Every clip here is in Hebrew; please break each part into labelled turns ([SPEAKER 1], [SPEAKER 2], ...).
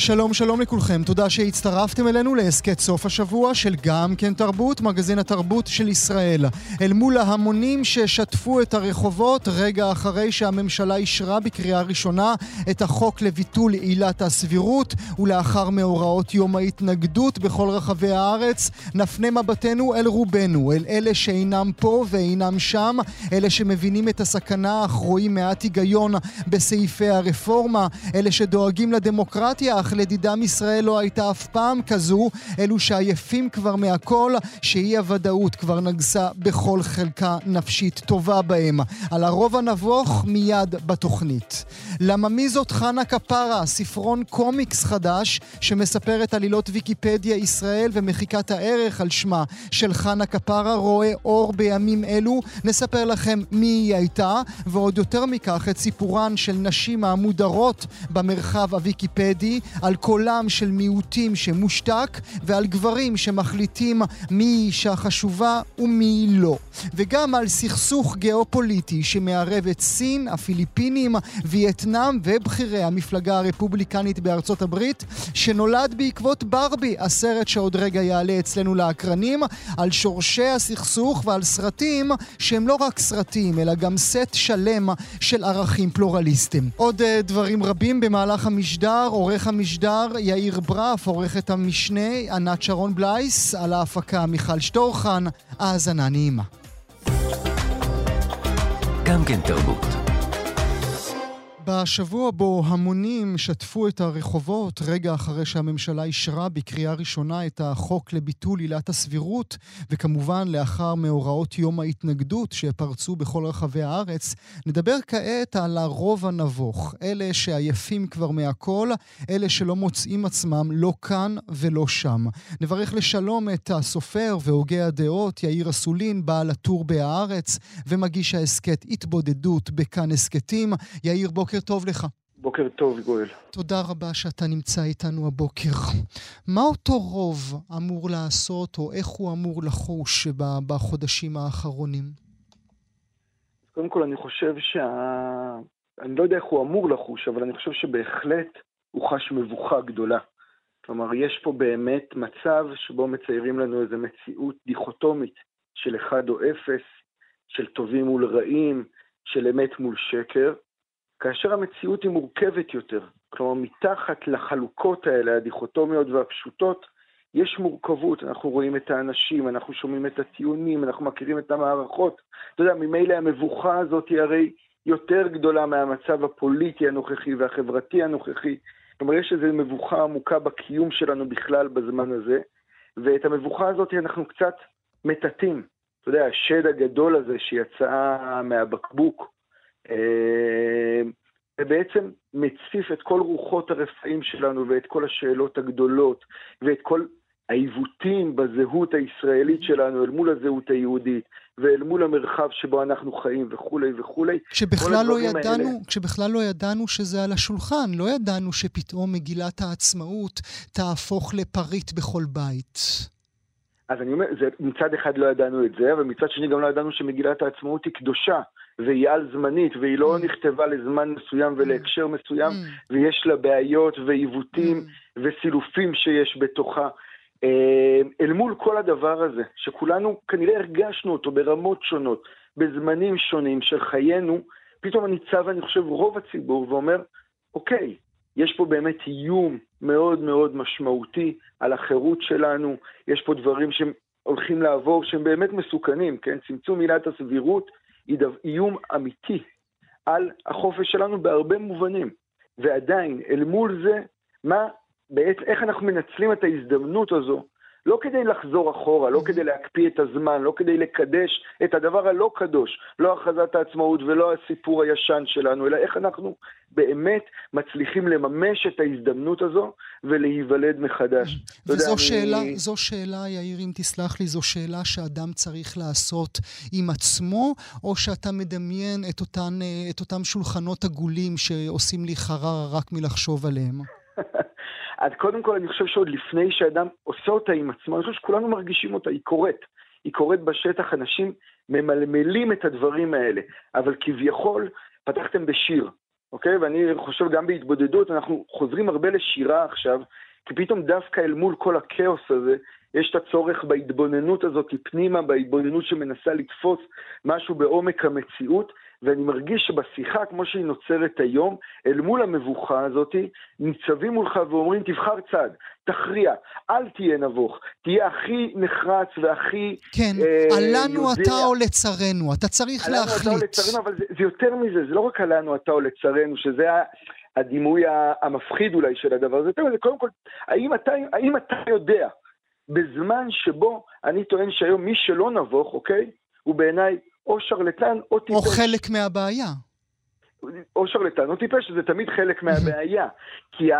[SPEAKER 1] שלום שלום לכולכם, תודה שהצטרפתם אלינו להסכת סוף השבוע של גם כן תרבות, מגזין התרבות של ישראל. אל מול ההמונים ששטפו את הרחובות רגע אחרי שהממשלה אישרה בקריאה ראשונה את החוק לביטול עילת הסבירות, ולאחר מאורעות יום ההתנגדות בכל רחבי הארץ, נפנה מבטנו אל רובנו, אל אלה שאינם פה ואינם שם, אלה שמבינים את הסכנה אך רואים מעט היגיון בסעיפי הרפורמה, אלה שדואגים לדמוקרטיה אך לדידם ישראל לא הייתה אף פעם כזו, אלו שעייפים כבר מהכל, שאי הוודאות כבר נגסה בכל חלקה נפשית טובה בהם. על הרוב הנבוך מיד בתוכנית. למה מי זאת חנה כפרה, ספרון קומיקס חדש שמספר את עלילות ויקיפדיה ישראל ומחיקת הערך על שמה של חנה כפרה רואה אור בימים אלו. נספר לכם מי היא הייתה, ועוד יותר מכך את סיפורן של נשים המודרות במרחב הוויקיפדי, על קולם של מיעוטים שמושתק ועל גברים שמחליטים מי אישה חשובה ומי לא. וגם על סכסוך גיאופוליטי שמערב את סין, הפיליפינים, וייטנאם ובכירי המפלגה הרפובליקנית בארצות הברית, שנולד בעקבות ברבי, הסרט שעוד רגע יעלה אצלנו לאקרנים, על שורשי הסכסוך ועל סרטים שהם לא רק סרטים, אלא גם סט שלם של ערכים פלורליסטיים. עוד uh, דברים רבים במהלך המשדר, עורך המשדר יאיר ברף, עורכת המשנה ענת שרון בלייס, על ההפקה מיכל שטורחן, האזנה נעימה.
[SPEAKER 2] גם כן תרבות.
[SPEAKER 1] בשבוע בו המונים שטפו את הרחובות רגע אחרי שהממשלה אישרה בקריאה ראשונה את החוק לביטול עילת הסבירות, וכמובן לאחר מאורעות יום ההתנגדות שפרצו בכל רחבי הארץ, נדבר כעת על הרוב הנבוך, אלה שעייפים כבר מהכל, אלה שלא מוצאים עצמם לא כאן ולא שם. נברך לשלום את הסופר והוגה הדעות יאיר אסולין, בעל הטור בהארץ, ומגיש ההסכת התבודדות בכאן הסכתים. יאיר, בוקר בוקר טוב לך.
[SPEAKER 3] בוקר טוב, גואל.
[SPEAKER 1] תודה רבה שאתה נמצא איתנו הבוקר. מה אותו רוב אמור לעשות, או איך הוא אמור לחוש בחודשים האחרונים?
[SPEAKER 3] קודם כל, אני חושב שה... אני לא יודע איך הוא אמור לחוש, אבל אני חושב שבהחלט הוא חש מבוכה גדולה. כלומר, יש פה באמת מצב שבו מציירים לנו איזו מציאות דיכוטומית של אחד או אפס, של טובים מול רעים, של אמת מול שקר, כאשר המציאות היא מורכבת יותר. כלומר, מתחת לחלוקות האלה, הדיכוטומיות והפשוטות, יש מורכבות, אנחנו רואים את האנשים, אנחנו שומעים את הטיעונים, אנחנו מכירים את המערכות. אתה יודע, ממילא המבוכה הזאת היא הרי יותר גדולה מהמצב הפוליטי הנוכחי והחברתי הנוכחי. כלומר, יש איזו מבוכה עמוקה בקיום שלנו בכלל בזמן הזה, ואת המבוכה הזאת אנחנו קצת מטאטאים. אתה יודע, השד הגדול הזה שיצא מהבקבוק, ובעצם מציף את כל רוחות הרפאים שלנו ואת כל השאלות הגדולות ואת כל העיוותים בזהות הישראלית שלנו אל מול הזהות היהודית ואל מול המרחב שבו אנחנו חיים וכולי וכולי.
[SPEAKER 1] כשבכלל לא ידענו, האלה... כשבכלל לא ידענו שזה על השולחן, לא ידענו שפתאום מגילת העצמאות תהפוך לפריט בכל בית.
[SPEAKER 3] אז אני אומר, זה, מצד אחד לא ידענו את זה, אבל מצד שני גם לא ידענו שמגילת העצמאות היא קדושה. והיא על זמנית, והיא לא mm. נכתבה לזמן מסוים ולהקשר mm. מסוים, mm. ויש לה בעיות ועיוותים וסילופים שיש בתוכה. אה, אל מול כל הדבר הזה, שכולנו כנראה הרגשנו אותו ברמות שונות, בזמנים שונים של חיינו, פתאום ניצב, אני חושב, רוב הציבור ואומר, אוקיי, יש פה באמת איום מאוד מאוד משמעותי על החירות שלנו, יש פה דברים שהם הולכים לעבור שהם באמת מסוכנים, כן? צמצום עילת הסבירות היא איום אמיתי על החופש שלנו בהרבה מובנים. ועדיין, אל מול זה, מה, בעת, איך אנחנו מנצלים את ההזדמנות הזו לא כדי לחזור אחורה, לא כדי להקפיא את הזמן, לא כדי לקדש את הדבר הלא קדוש, לא הכרזת העצמאות ולא הסיפור הישן שלנו, אלא איך אנחנו באמת מצליחים לממש את ההזדמנות הזו ולהיוולד מחדש.
[SPEAKER 1] וזו יודע, שאלה, אני... זו שאלה, יאיר, אם תסלח לי, זו שאלה שאדם צריך לעשות עם עצמו, או שאתה מדמיין את אותן, את אותם שולחנות עגולים שעושים לי חררה רק מלחשוב עליהם?
[SPEAKER 3] אז קודם כל אני חושב שעוד לפני שאדם עושה אותה עם עצמו, אני חושב שכולנו מרגישים אותה, היא קורית. היא קורית בשטח, אנשים ממלמלים את הדברים האלה, אבל כביכול פתחתם בשיר, אוקיי? ואני חושב גם בהתבודדות, אנחנו חוזרים הרבה לשירה עכשיו, כי פתאום דווקא אל מול כל הכאוס הזה, יש את הצורך בהתבוננות הזאת פנימה, בהתבוננות שמנסה לתפוס משהו בעומק המציאות, ואני מרגיש שבשיחה, כמו שהיא נוצרת היום, אל מול המבוכה הזאת, ניצבים מולך ואומרים, תבחר צד, תכריע, אל תהיה נבוך, תהיה הכי נחרץ והכי
[SPEAKER 1] כן, אה, עלנו יודע. אתה או לצרינו, אתה צריך
[SPEAKER 3] עלנו
[SPEAKER 1] להחליט.
[SPEAKER 3] עלנו אתה או לצרינו, אבל זה, זה יותר מזה, זה לא רק עלנו אתה או לצרינו, שזה הדימוי המפחיד אולי של הדבר הזה, זה קודם כל, האם אתה, האם אתה יודע, בזמן שבו אני טוען שהיום מי שלא נבוך, אוקיי, הוא בעיניי או שרלטן או טיפש.
[SPEAKER 1] או חלק מהבעיה.
[SPEAKER 3] או שרלטן או טיפש, זה תמיד חלק מהבעיה. כי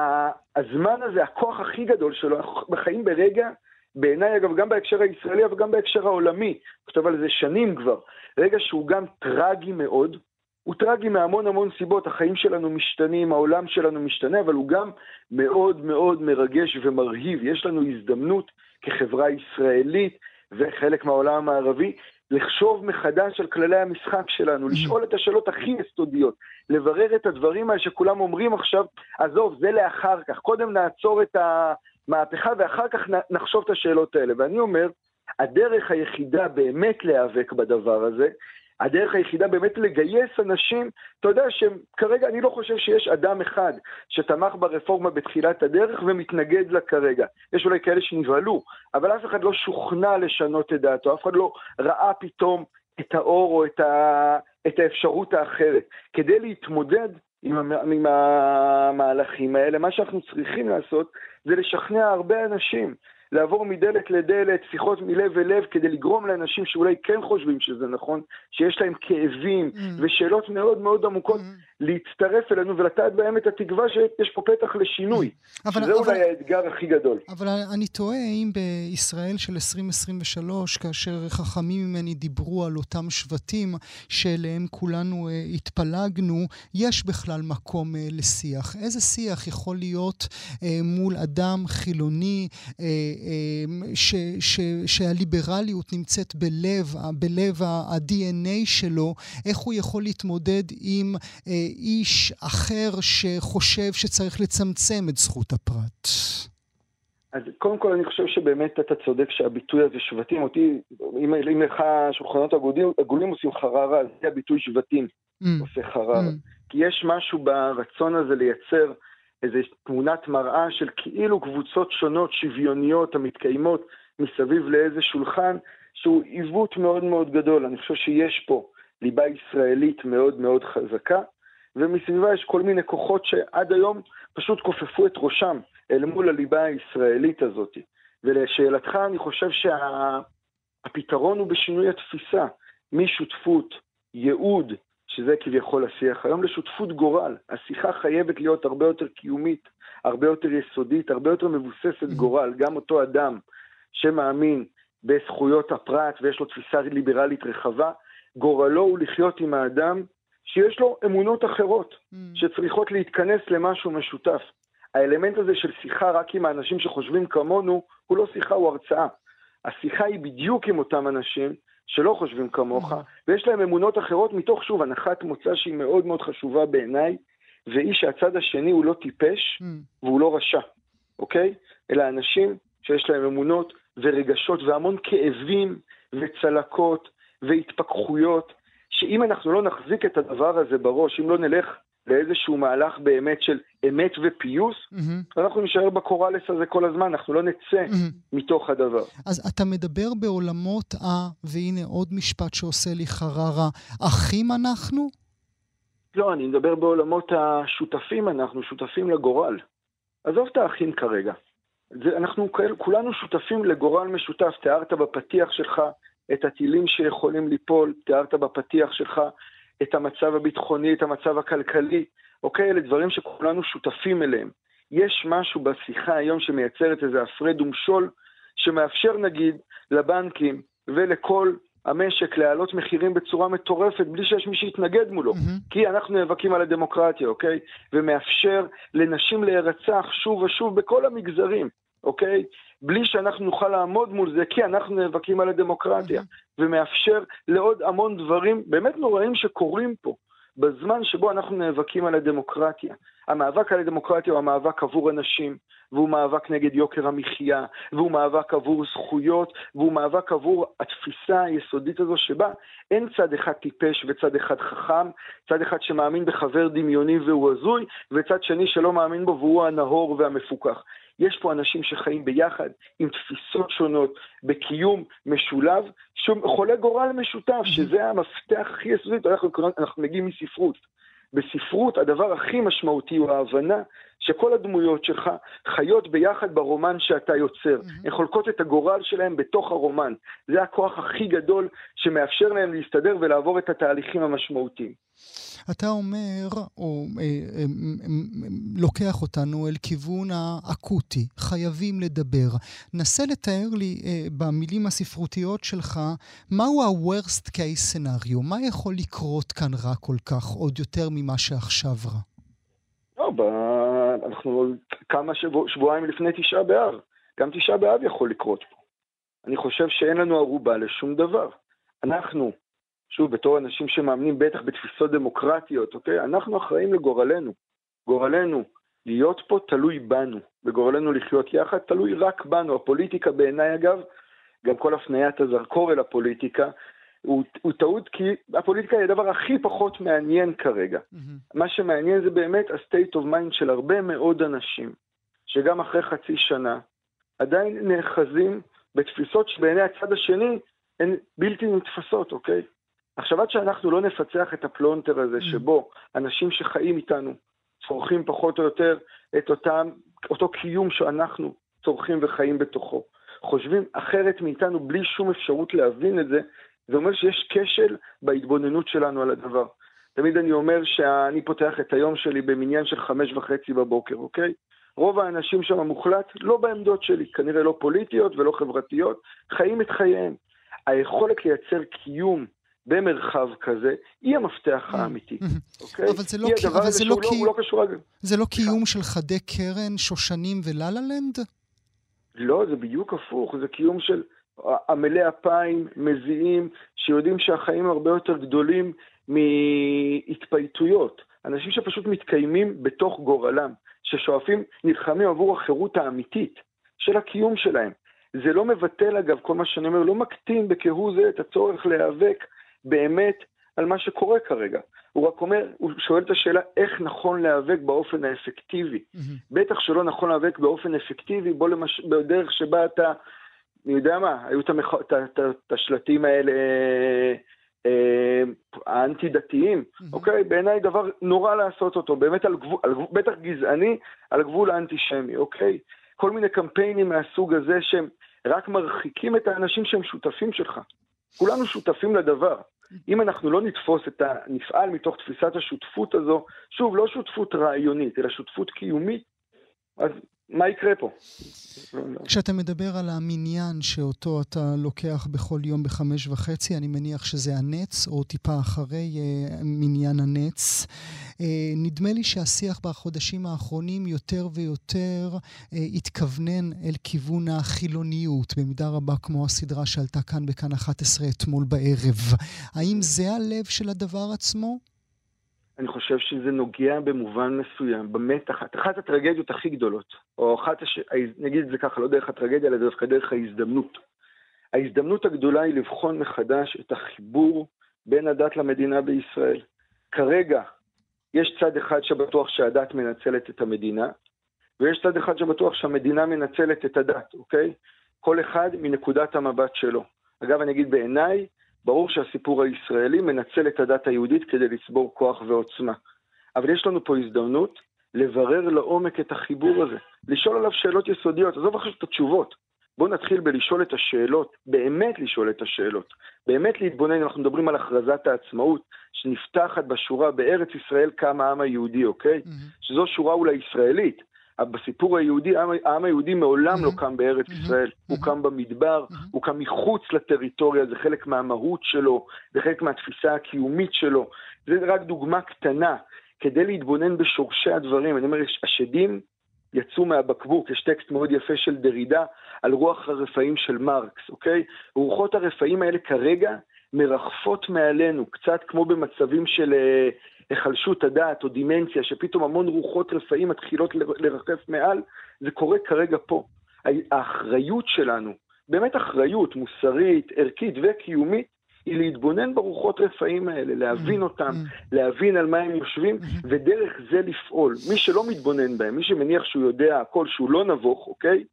[SPEAKER 3] הזמן הזה, הכוח הכי גדול שלו, אנחנו בחיים ברגע, בעיניי אגב, גם בהקשר הישראלי, אבל גם בהקשר העולמי, כתוב על זה שנים כבר, רגע שהוא גם טרגי מאוד, הוא טרגי מהמון המון סיבות, החיים שלנו משתנים, העולם שלנו משתנה, אבל הוא גם מאוד מאוד מרגש ומרהיב. יש לנו הזדמנות כחברה ישראלית וחלק מהעולם המערבי לחשוב מחדש על כללי המשחק שלנו, mm-hmm. לשאול את השאלות הכי יסודיות, לברר את הדברים האלה שכולם אומרים עכשיו, עזוב, זה לאחר כך, קודם נעצור את המהפכה ואחר כך נחשוב את השאלות האלה. ואני אומר, הדרך היחידה באמת להיאבק בדבר הזה, הדרך היחידה באמת לגייס אנשים, אתה יודע שכרגע אני לא חושב שיש אדם אחד שתמך ברפורמה בתחילת הדרך ומתנגד לה כרגע. יש אולי כאלה שנבהלו, אבל אף אחד לא שוכנע לשנות את דעתו, אף אחד לא ראה פתאום את האור או את, ה... את האפשרות האחרת. כדי להתמודד עם, עם המהלכים האלה, מה שאנחנו צריכים לעשות זה לשכנע הרבה אנשים. לעבור מדלת לדלת, שיחות מלב אל לב, כדי לגרום לאנשים שאולי כן חושבים שזה נכון, שיש להם כאבים mm. ושאלות מאוד מאוד עמוקות, mm. להצטרף אלינו ולטעת בהם את התקווה שיש פה פתח לשינוי. אבל, שזה אבל, אולי האתגר הכי גדול.
[SPEAKER 1] אבל אני תוהה אם בישראל של 2023, כאשר חכמים ממני דיברו על אותם שבטים שאליהם כולנו uh, התפלגנו, יש בכלל מקום uh, לשיח. איזה שיח יכול להיות uh, מול אדם חילוני uh, ש, ש, שהליברליות נמצאת בלב, בלב ה-DNA שלו, איך הוא יכול להתמודד עם uh, איש אחר שחושב שצריך לצמצם את זכות הפרט?
[SPEAKER 3] אז קודם כל אני חושב שבאמת אתה צודק שהביטוי הזה שבטים, אותי, אם, אם לך שולחנות עגולים, עגולים עושים חררה, זה הביטוי שבטים mm. עושה חררה. Mm. כי יש משהו ברצון הזה לייצר איזו תמונת מראה של כאילו קבוצות שונות, שוויוניות, המתקיימות מסביב לאיזה שולחן, שהוא עיוות מאוד מאוד גדול. אני חושב שיש פה ליבה ישראלית מאוד מאוד חזקה, ומסביבה יש כל מיני כוחות שעד היום פשוט כופפו את ראשם אל מול הליבה הישראלית הזאת. ולשאלתך, אני חושב שהפתרון שה... הוא בשינוי התפיסה משותפות, ייעוד, שזה כביכול השיח היום, לשותפות גורל. השיחה חייבת להיות הרבה יותר קיומית, הרבה יותר יסודית, הרבה יותר מבוססת mm-hmm. גורל. גם אותו אדם שמאמין בזכויות הפרט ויש לו תפיסה ליברלית רחבה, גורלו הוא לחיות עם האדם שיש לו אמונות אחרות, mm. שצריכות להתכנס למשהו משותף. האלמנט הזה של שיחה רק עם האנשים שחושבים כמונו, הוא לא שיחה, הוא הרצאה. השיחה היא בדיוק עם אותם אנשים שלא חושבים כמוך, mm. ויש להם אמונות אחרות מתוך, שוב, הנחת מוצא שהיא מאוד מאוד חשובה בעיניי, והיא שהצד השני הוא לא טיפש mm. והוא לא רשע, אוקיי? אלא אנשים שיש להם אמונות ורגשות והמון כאבים וצלקות והתפכחויות, שאם אנחנו לא נחזיק את הדבר הזה בראש, אם לא נלך לאיזשהו מהלך באמת של אמת ופיוס, mm-hmm. אנחנו נשאר בקוראלס הזה כל הזמן, אנחנו לא נצא mm-hmm. מתוך הדבר.
[SPEAKER 1] אז אתה מדבר בעולמות ה... והנה עוד משפט שעושה לי חררה, אחים אנחנו?
[SPEAKER 3] לא, אני מדבר בעולמות השותפים אנחנו, שותפים לגורל. עזוב את האחים כרגע. זה, אנחנו כולנו שותפים לגורל משותף. תיארת בפתיח שלך את הטילים שיכולים ליפול, תיארת בפתיח שלך את המצב הביטחוני, את המצב הכלכלי, אוקיי? אלה דברים שכולנו שותפים אליהם. יש משהו בשיחה היום שמייצרת איזה הפרד ומשול, שמאפשר נגיד לבנקים ולכל המשק להעלות מחירים בצורה מטורפת בלי שיש מי שיתנגד מולו. Mm-hmm. כי אנחנו נאבקים על הדמוקרטיה, אוקיי? ומאפשר לנשים להירצח שוב ושוב בכל המגזרים. אוקיי? בלי שאנחנו נוכל לעמוד מול זה, כי אנחנו נאבקים על הדמוקרטיה, ומאפשר לעוד המון דברים באמת נוראים שקורים פה, בזמן שבו אנחנו נאבקים על הדמוקרטיה. המאבק על הדמוקרטיה הוא המאבק עבור אנשים, והוא מאבק נגד יוקר המחיה, והוא מאבק עבור זכויות, והוא מאבק עבור התפיסה היסודית הזו שבה אין צד אחד טיפש וצד אחד חכם, צד אחד שמאמין בחבר דמיוני והוא הזוי, וצד שני שלא מאמין בו והוא הנהור והמפוכח. יש פה אנשים שחיים ביחד, עם תפיסות שונות, בקיום משולב, חולה גורל משותף, שזה המפתח הכי יסודי, אנחנו, אנחנו מגיעים מספרות. בספרות הדבר הכי משמעותי הוא ההבנה שכל הדמויות שלך חיות ביחד ברומן שאתה יוצר. Mm-hmm. הן חולקות את הגורל שלהן בתוך הרומן. זה הכוח הכי גדול שמאפשר להם להסתדר ולעבור את התהליכים המשמעותיים.
[SPEAKER 1] אתה אומר, או אה, אה, לוקח אותנו אל כיוון האקוטי, חייבים לדבר. נסה לתאר לי אה, במילים הספרותיות שלך, מהו ה-worst case scenario? מה יכול לקרות כאן רע כל כך, עוד יותר ממה שעכשיו רע?
[SPEAKER 3] ב... אנחנו כמה שבוע, שבועיים לפני תשעה באב. גם תשעה באב יכול לקרות פה. אני חושב שאין לנו ערובה לשום דבר. אנחנו, שוב, בתור אנשים שמאמנים בטח בתפיסות דמוקרטיות, אוקיי? אנחנו אחראים לגורלנו. גורלנו להיות פה תלוי בנו, וגורלנו לחיות יחד תלוי רק בנו. הפוליטיקה בעיניי, אגב, גם כל הפניית הזרקור אל הפוליטיקה, הוא, הוא טעות כי הפוליטיקה היא הדבר הכי פחות מעניין כרגע. Mm-hmm. מה שמעניין זה באמת ה-state of mind של הרבה מאוד אנשים, שגם אחרי חצי שנה עדיין נאחזים בתפיסות שבעיני הצד השני הן בלתי נתפסות, אוקיי? עכשיו, עד שאנחנו לא נפצח את הפלונטר הזה. שבו אנשים שחיים איתנו צורכים פחות או יותר את אותם, אותו קיום שאנחנו צורכים וחיים בתוכו, חושבים אחרת מאיתנו בלי שום אפשרות להבין את זה, זה אומר שיש כשל בהתבוננות שלנו על הדבר. תמיד אני אומר שאני פותח את היום שלי במניין של חמש וחצי בבוקר, אוקיי? רוב האנשים שם המוחלט לא בעמדות שלי, כנראה לא פוליטיות ולא חברתיות, חיים את חייהם. היכולת לייצר קיום במרחב כזה, היא המפתח mm. האמיתי, אוקיי?
[SPEAKER 1] אבל זה לא, כי... אבל זה לא, כי... לא, לא קשור... זה לא קיום של חדי קרן, שושנים ולה לה לנד?
[SPEAKER 3] לא, זה בדיוק הפוך, זה קיום של עמלי אפיים, מזיעים, שיודעים שהחיים הרבה יותר גדולים מהתפייטויות. אנשים שפשוט מתקיימים בתוך גורלם, ששואפים, נלחמים עבור החירות האמיתית של הקיום שלהם. זה לא מבטל, אגב, כל מה שאני אומר, לא מקטין בכהוא זה את הצורך להיאבק באמת על מה שקורה כרגע. הוא רק אומר, הוא שואל את השאלה איך נכון להיאבק באופן האפקטיבי. Mm-hmm. בטח שלא נכון להיאבק באופן אפקטיבי, בוא למש... בדרך שבה אתה אני יודע מה, היו את השלטים האלה אה, האנטי-דתיים, אוקיי? בעיניי דבר נורא לעשות אותו, באמת על גבול, על, בטח גזעני, על גבול האנטישמי, אוקיי? כל מיני קמפיינים מהסוג הזה שהם רק מרחיקים את האנשים שהם שותפים שלך. כולנו שותפים לדבר. אם אנחנו לא נתפוס את ה... נפעל מתוך תפיסת השותפות הזו, שוב, לא שותפות רעיונית, אלא שותפות קיומית, אז מה יקרה פה?
[SPEAKER 1] כשאתה מדבר על המניין שאותו אתה לוקח בכל יום בחמש וחצי, אני מניח שזה הנץ, או טיפה אחרי אה, מניין הנץ. אה, נדמה לי שהשיח בחודשים האחרונים יותר ויותר אה, התכוונן אל כיוון החילוניות, במידה רבה כמו הסדרה שעלתה כאן בכאן 11 אתמול בערב. האם זה הלב של הדבר עצמו?
[SPEAKER 3] אני חושב שזה נוגע במובן מסוים, במתח, אחת הטרגדיות הכי גדולות, או אחת, הש... נגיד את זה ככה, לא דרך הטרגדיה, אלא דווקא דרך ההזדמנות. ההזדמנות הגדולה היא לבחון מחדש את החיבור בין הדת למדינה בישראל. כרגע יש צד אחד שבטוח שהדת מנצלת את המדינה, ויש צד אחד שבטוח שהמדינה מנצלת את הדת, אוקיי? כל אחד מנקודת המבט שלו. אגב, אני אגיד בעיניי, ברור שהסיפור הישראלי מנצל את הדת היהודית כדי לצבור כוח ועוצמה. אבל יש לנו פה הזדמנות לברר לעומק את החיבור הזה, לשאול עליו שאלות יסודיות, עזוב עכשיו את התשובות. בואו נתחיל בלשאול את השאלות, באמת לשאול את השאלות, באמת להתבונן, אנחנו מדברים על הכרזת העצמאות, שנפתחת בשורה בארץ ישראל קם העם היהודי, אוקיי? Mm-hmm. שזו שורה אולי ישראלית, בסיפור היהודי, העם היהודי מעולם לא קם בארץ ישראל, הוא קם במדבר, הוא קם מחוץ לטריטוריה, זה חלק מהמהות שלו, זה חלק מהתפיסה הקיומית שלו. זה רק דוגמה קטנה כדי להתבונן בשורשי הדברים. אני אומר, השדים יצאו מהבקבוק, יש טקסט מאוד יפה של דרידה על רוח הרפאים של מרקס, אוקיי? רוחות הרפאים האלה כרגע מרחפות מעלינו, קצת כמו במצבים של היחלשות הדעת או דימנציה, שפתאום המון רוחות רפאים מתחילות לרחף מעל, זה קורה כרגע פה. האחריות שלנו, באמת אחריות מוסרית, ערכית וקיומית, היא להתבונן ברוחות רפאים האלה, להבין אותם, להבין על מה הם יושבים, ודרך זה לפעול. מי שלא מתבונן בהם, מי שמניח שהוא יודע הכל, שהוא לא נבוך, אוקיי?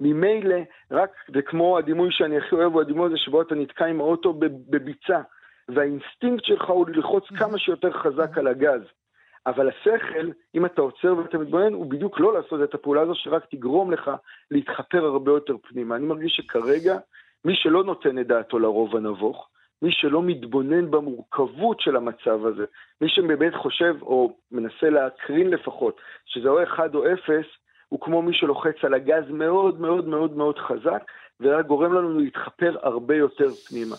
[SPEAKER 3] ממילא, רק, זה כמו הדימוי שאני הכי אוהב, הוא הדימוי הזה שבו אתה נתקע עם האוטו בביצה, והאינסטינקט שלך הוא ללחוץ כמה שיותר חזק על הגז. אבל השכל, אם אתה עוצר ואתה מתבונן, הוא בדיוק לא לעשות את הפעולה הזו שרק תגרום לך להתחפר הרבה יותר פנימה. אני מרגיש שכרגע, מי שלא נותן את דעתו לרוב הנבוך, מי שלא מתבונן במורכבות של המצב הזה, מי שבאמת חושב, או מנסה להקרין לפחות, שזה או אחד או אפס, הוא כמו מי שלוחץ על הגז מאוד מאוד מאוד מאוד חזק, ורק גורם לנו להתחפר הרבה יותר פנימה.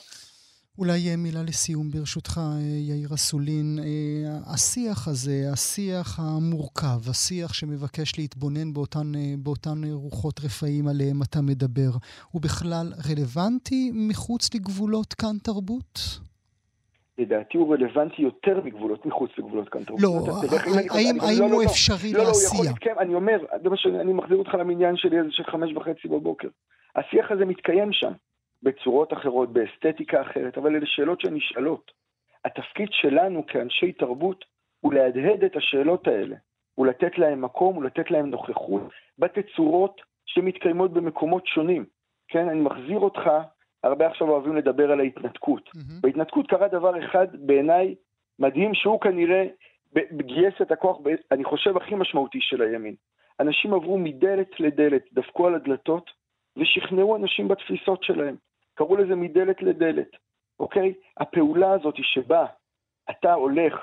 [SPEAKER 1] אולי אה, מילה לסיום ברשותך, אה, יאיר אסולין. אה, השיח הזה, השיח המורכב, השיח שמבקש להתבונן באותן, באותן רוחות רפאים עליהם אתה מדבר, הוא בכלל רלוונטי מחוץ לגבולות כאן תרבות?
[SPEAKER 3] לדעתי הוא רלוונטי יותר מגבולות, מחוץ לגבולות כאן תרבות.
[SPEAKER 1] לא, האם לא, הוא לא, אפשרי להסיע? לא, לא, הוא יכול
[SPEAKER 3] להתקיים, אני אומר, אני מחזיר אותך למניין שלי של חמש וחצי בבוקר. השיח הזה מתקיים שם. בצורות אחרות, באסתטיקה אחרת, אבל אלה שאלות שנשאלות. התפקיד שלנו כאנשי תרבות הוא להדהד את השאלות האלה, הוא לתת להם מקום, הוא לתת להם נוכחות בתצורות שמתקיימות במקומות שונים. כן, אני מחזיר אותך, הרבה עכשיו אוהבים לדבר על ההתנתקות. Mm-hmm. בהתנתקות קרה דבר אחד בעיניי מדהים, שהוא כנראה גייס את הכוח, אני חושב, הכי משמעותי של הימין. אנשים עברו מדלת לדלת, דפקו על הדלתות, ושכנעו אנשים בתפיסות שלהם. קראו לזה מדלת לדלת, אוקיי? הפעולה הזאת שבה אתה הולך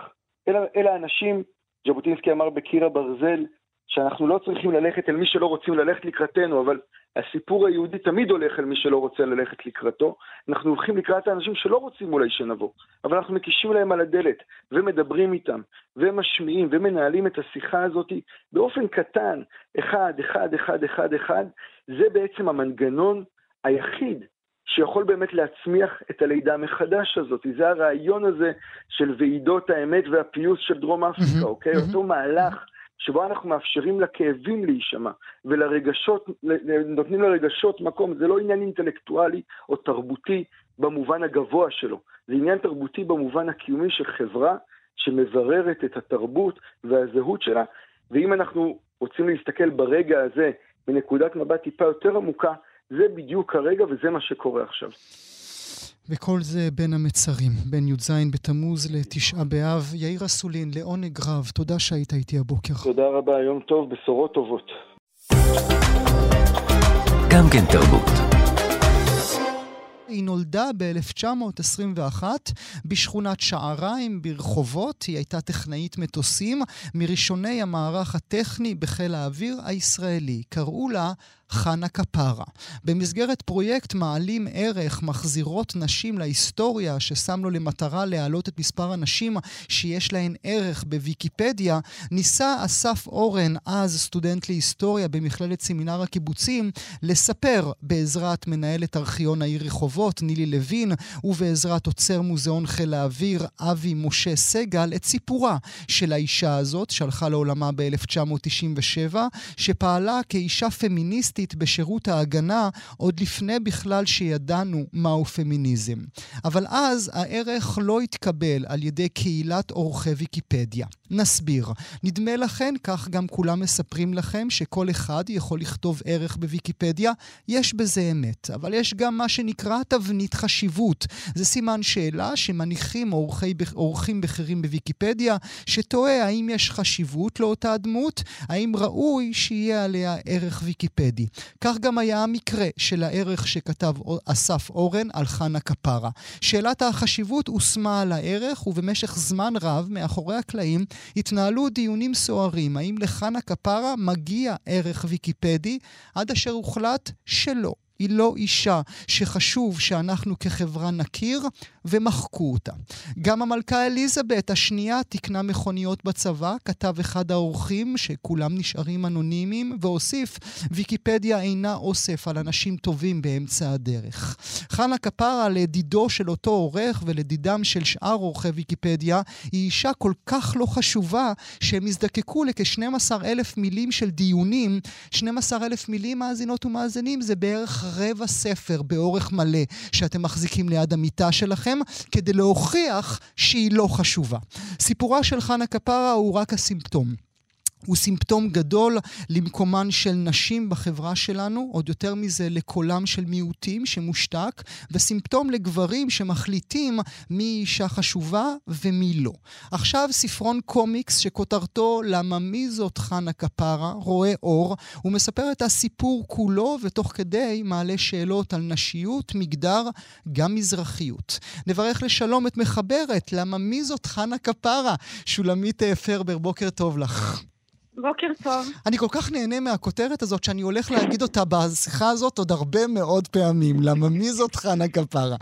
[SPEAKER 3] אל, אל האנשים, ז'בוטינסקי אמר בקיר הברזל, שאנחנו לא צריכים ללכת אל מי שלא רוצים ללכת לקראתנו, אבל הסיפור היהודי תמיד הולך אל מי שלא רוצה ללכת לקראתו. אנחנו הולכים לקראת האנשים שלא רוצים אולי שנבוא, אבל אנחנו מקישים להם על הדלת, ומדברים איתם, ומשמיעים, ומנהלים את השיחה הזאת באופן קטן, אחד, אחד, אחד, אחד, אחד. זה בעצם המנגנון היחיד שיכול באמת להצמיח את הלידה מחדש הזאת. זה הרעיון הזה של ועידות האמת והפיוס של דרום אפריקה, אוקיי? אותו מהלך שבו אנחנו מאפשרים לכאבים להישמע, ולרגשות, נותנים לרגשות מקום. זה לא עניין אינטלקטואלי או תרבותי במובן הגבוה שלו, זה עניין תרבותי במובן הקיומי של חברה שמבררת את התרבות והזהות שלה, ואם אנחנו רוצים להסתכל ברגע הזה מנקודת מבט טיפה יותר עמוקה, זה בדיוק הרגע וזה מה שקורה עכשיו.
[SPEAKER 1] וכל זה בין המצרים, בין י"ז בתמוז לתשעה באב. יאיר אסולין, לעונג רב, תודה שהיית איתי הבוקר.
[SPEAKER 3] תודה רבה, יום טוב, בשורות טובות.
[SPEAKER 2] גם כן תרבות.
[SPEAKER 1] היא נולדה ב-1921 בשכונת שעריים ברחובות. היא הייתה טכנאית מטוסים מראשוני המערך הטכני בחיל האוויר הישראלי. קראו לה חנה קפרה. במסגרת פרויקט מעלים ערך מחזירות נשים להיסטוריה, ששם לו למטרה להעלות את מספר הנשים שיש להן ערך בוויקיפדיה, ניסה אסף אורן, אז סטודנט להיסטוריה במכללת סמינר הקיבוצים, לספר בעזרת מנהלת ארכיון העיר רחובות, נילי לוין, ובעזרת עוצר מוזיאון חיל האוויר, אבי משה סגל, את סיפורה של האישה הזאת, שהלכה לעולמה ב-1997, שפעלה כאישה פמיניסטית בשירות ההגנה עוד לפני בכלל שידענו מהו פמיניזם. אבל אז הערך לא התקבל על ידי קהילת עורכי ויקיפדיה. נסביר. נדמה לכן, כך גם כולם מספרים לכם, שכל אחד יכול לכתוב ערך בוויקיפדיה, יש בזה אמת. אבל יש גם מה שנקרא תבנית חשיבות. זה סימן שאלה שמניחים עורכי, עורכים בכירים בוויקיפדיה, שתוהה האם יש חשיבות לאותה דמות, האם ראוי שיהיה עליה ערך ויקיפדי. כך גם היה המקרה של הערך שכתב אסף אורן על חנה כפרה. שאלת החשיבות הושמה על הערך, ובמשך זמן רב, מאחורי הקלעים, התנהלו דיונים סוערים האם לחנה כפרה מגיע ערך ויקיפדי, עד אשר הוחלט שלא. היא לא אישה שחשוב שאנחנו כחברה נכיר, ומחקו אותה. גם המלכה אליזבת השנייה תיקנה מכוניות בצבא, כתב אחד האורחים, שכולם נשארים אנונימיים, והוסיף, ויקיפדיה אינה אוסף על אנשים טובים באמצע הדרך. חנה כפרה, לדידו של אותו עורך ולדידם של שאר עורכי ויקיפדיה, היא אישה כל כך לא חשובה, שהם הזדקקו לכ-12 אלף מילים של דיונים. 12 אלף מילים מאזינות ומאזינים זה בערך רבע ספר באורך מלא שאתם מחזיקים ליד המיטה שלכם, כדי להוכיח שהיא לא חשובה. סיפורה של חנה כפרה הוא רק הסימפטום. הוא סימפטום גדול למקומן של נשים בחברה שלנו, עוד יותר מזה לקולם של מיעוטים שמושתק, וסימפטום לגברים שמחליטים מי אישה חשובה ומי לא. עכשיו ספרון קומיקס שכותרתו "למה מי זאת חנה כפרה" רואה אור, הוא מספר את הסיפור כולו ותוך כדי מעלה שאלות על נשיות, מגדר, גם מזרחיות. נברך לשלום את מחברת "למה מי זאת חנה כפרה" שולמית פרבר, בוקר טוב לך.
[SPEAKER 4] בוקר טוב.
[SPEAKER 1] אני כל כך נהנה מהכותרת הזאת, שאני הולך להגיד אותה בשיחה הזאת עוד הרבה מאוד פעמים. למה מי זאת חנה כפרה?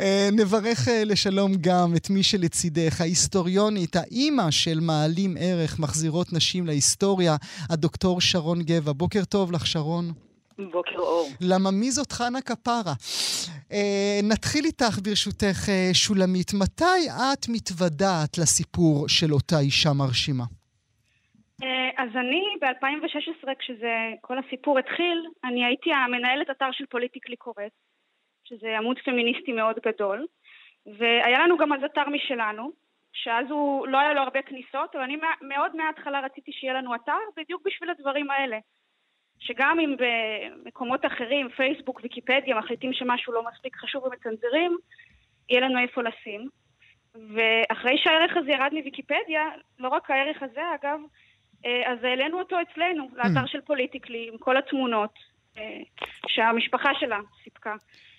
[SPEAKER 1] אה, נברך אה, לשלום גם את מי שלצידך, ההיסטוריונית, האימא של מעלים ערך, מחזירות נשים להיסטוריה, הדוקטור שרון גבע. בוקר טוב לך, שרון.
[SPEAKER 4] בוקר אור.
[SPEAKER 1] למה מי זאת חנה כפרה? אה, נתחיל איתך ברשותך, אה, שולמית. מתי את מתוודעת לסיפור של אותה אישה מרשימה?
[SPEAKER 4] אה, אז אני ב-2016, כשזה, כל הסיפור התחיל, אני הייתי המנהלת אתר של פוליטיקלי קורט, שזה עמוד פמיניסטי מאוד גדול, והיה לנו גם אז אתר משלנו, שאז הוא, לא היה לו הרבה כניסות, אבל אני מאוד מההתחלה רציתי שיהיה לנו אתר, בדיוק בשביל הדברים האלה. שגם אם במקומות אחרים, פייסבוק, ויקיפדיה, מחליטים שמשהו לא מספיק חשוב ומצנזרים, יהיה לנו איפה לשים. ואחרי שהערך הזה ירד מוויקיפדיה, לא רק הערך הזה אגב, אז העלינו אותו אצלנו, לאתר mm. של פוליטיקלי, עם כל התמונות אה, שהמשפחה שלה סיפקה.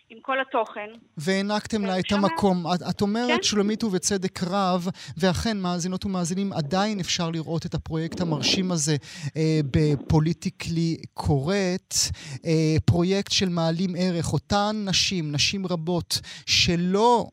[SPEAKER 4] עם כל התוכן.
[SPEAKER 1] והענקתם לה את המקום. את, את אומרת, כן? שולמית ובצדק רב, ואכן, מאזינות ומאזינים, עדיין אפשר לראות את הפרויקט המרשים הזה אה, בפוליטיקלי קוראת, אה, פרויקט של מעלים ערך. אותן נשים, נשים רבות, שלא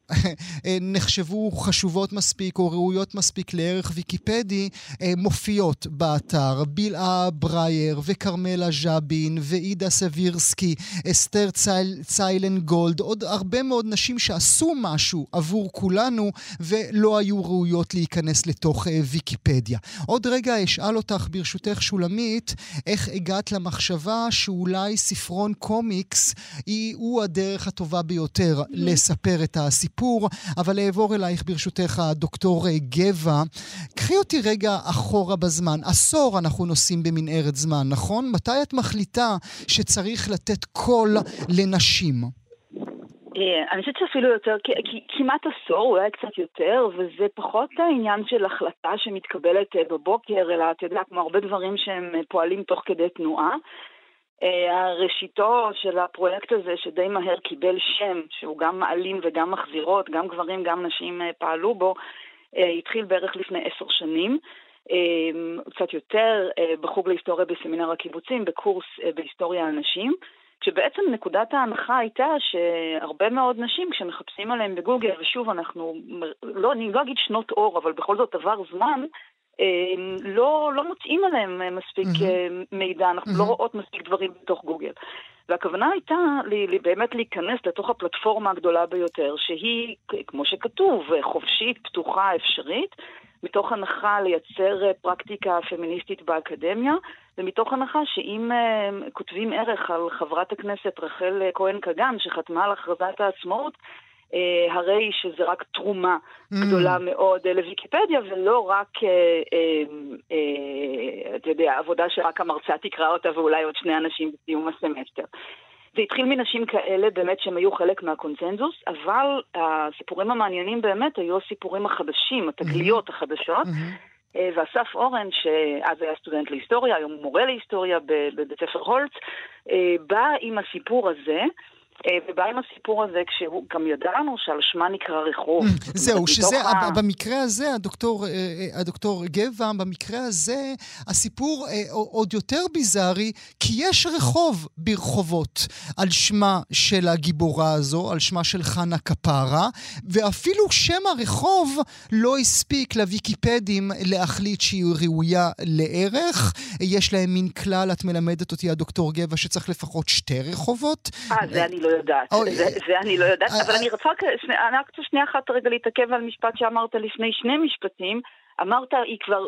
[SPEAKER 1] אה, נחשבו חשובות מספיק או ראויות מספיק לערך ויקיפדי, אה, מופיעות באתר. בלעה ברייר וכרמלה ז'בין ועידה סבירסקי, אסתר צייל, ציילן גולד, עוד הרבה מאוד נשים שעשו משהו עבור כולנו ולא היו ראויות להיכנס לתוך אה, ויקיפדיה. עוד רגע אשאל אותך, ברשותך, שולמית, איך הגעת למחשבה שאולי ספרון קומיקס היא, הוא הדרך הטובה ביותר mm-hmm. לספר את הסיפור, אבל אעבור אלייך, ברשותך, הדוקטור אה, גבע. קחי אותי רגע אחורה בזמן. עשור אנחנו נוסעים במנהרת זמן, נכון? מתי את מחליטה שצריך לתת קול לנשים?
[SPEAKER 5] אה, אני חושבת שאפילו יותר, כמעט עשור, אולי קצת יותר, וזה פחות העניין של החלטה שמתקבלת אה, בבוקר, אלא אתה יודע, כמו הרבה דברים שהם אה, פועלים תוך כדי תנועה. הראשיתו של הפרויקט הזה, שדי מהר קיבל שם, שהוא גם מעלים וגם מחזירות, גם גברים, גם נשים פעלו בו, התחיל בערך לפני עשר שנים. קצת יותר, בחוג להיסטוריה בסמינר הקיבוצים, בקורס בהיסטוריה על נשים. כשבעצם נקודת ההנחה הייתה שהרבה מאוד נשים, כשמחפשים עליהם בגוגל, ושוב, אנחנו, לא, אני לא אגיד שנות אור, אבל בכל זאת עבר זמן, אה, לא, לא מוצאים עליהם מספיק mm-hmm. מידע, אנחנו mm-hmm. לא רואות מספיק דברים בתוך גוגל. והכוונה הייתה לי, לי באמת להיכנס לתוך הפלטפורמה הגדולה ביותר, שהיא, כמו שכתוב, חופשית, פתוחה, אפשרית, מתוך הנחה לייצר אה, פרקטיקה פמיניסטית באקדמיה, ומתוך הנחה שאם uh, כותבים ערך על חברת הכנסת רחל כהן קגן, שחתמה על הכרזת העצמאות, הרי שזה רק תרומה mm. גדולה מאוד לוויקיפדיה, ולא רק, אתה יודע, עבודה שרק המרצה תקרא אותה ואולי עוד שני אנשים בסיום הסמסטר. זה התחיל מנשים כאלה באמת שהם היו חלק מהקונצנזוס, אבל הסיפורים המעניינים באמת היו הסיפורים החדשים, התגליות mm-hmm. החדשות. Mm-hmm. ואסף אורן, שאז היה סטודנט להיסטוריה, היום מורה להיסטוריה בבית ספר הולץ, אה, בא עם הסיפור הזה, ובא עם הסיפור הזה כשהוא גם ידענו שעל שמה נקרא רחוב.
[SPEAKER 1] זהו, שזה, ה... במקרה הזה, הדוקטור, אה, אה, הדוקטור גבע, במקרה הזה, הסיפור עוד יותר ביזארי, כי יש רחוב ברחובות על שמה של הגיבורה הזו, על שמה של חנה קפרה, ואפילו שם הרחוב לא הספיק לוויקיפדים להחליט שהיא ראויה לערך. יש להם מין כלל, את מלמדת אותי, הדוקטור גבע, שצריך לפחות שתי רחובות.
[SPEAKER 5] אה, זה אני לא יודעת. זה אני לא יודעת, אבל אני רוצה שנייה אחת רגע להתעכב על משפט שאמרת לפני שני משפטים. אמרת, היא כבר,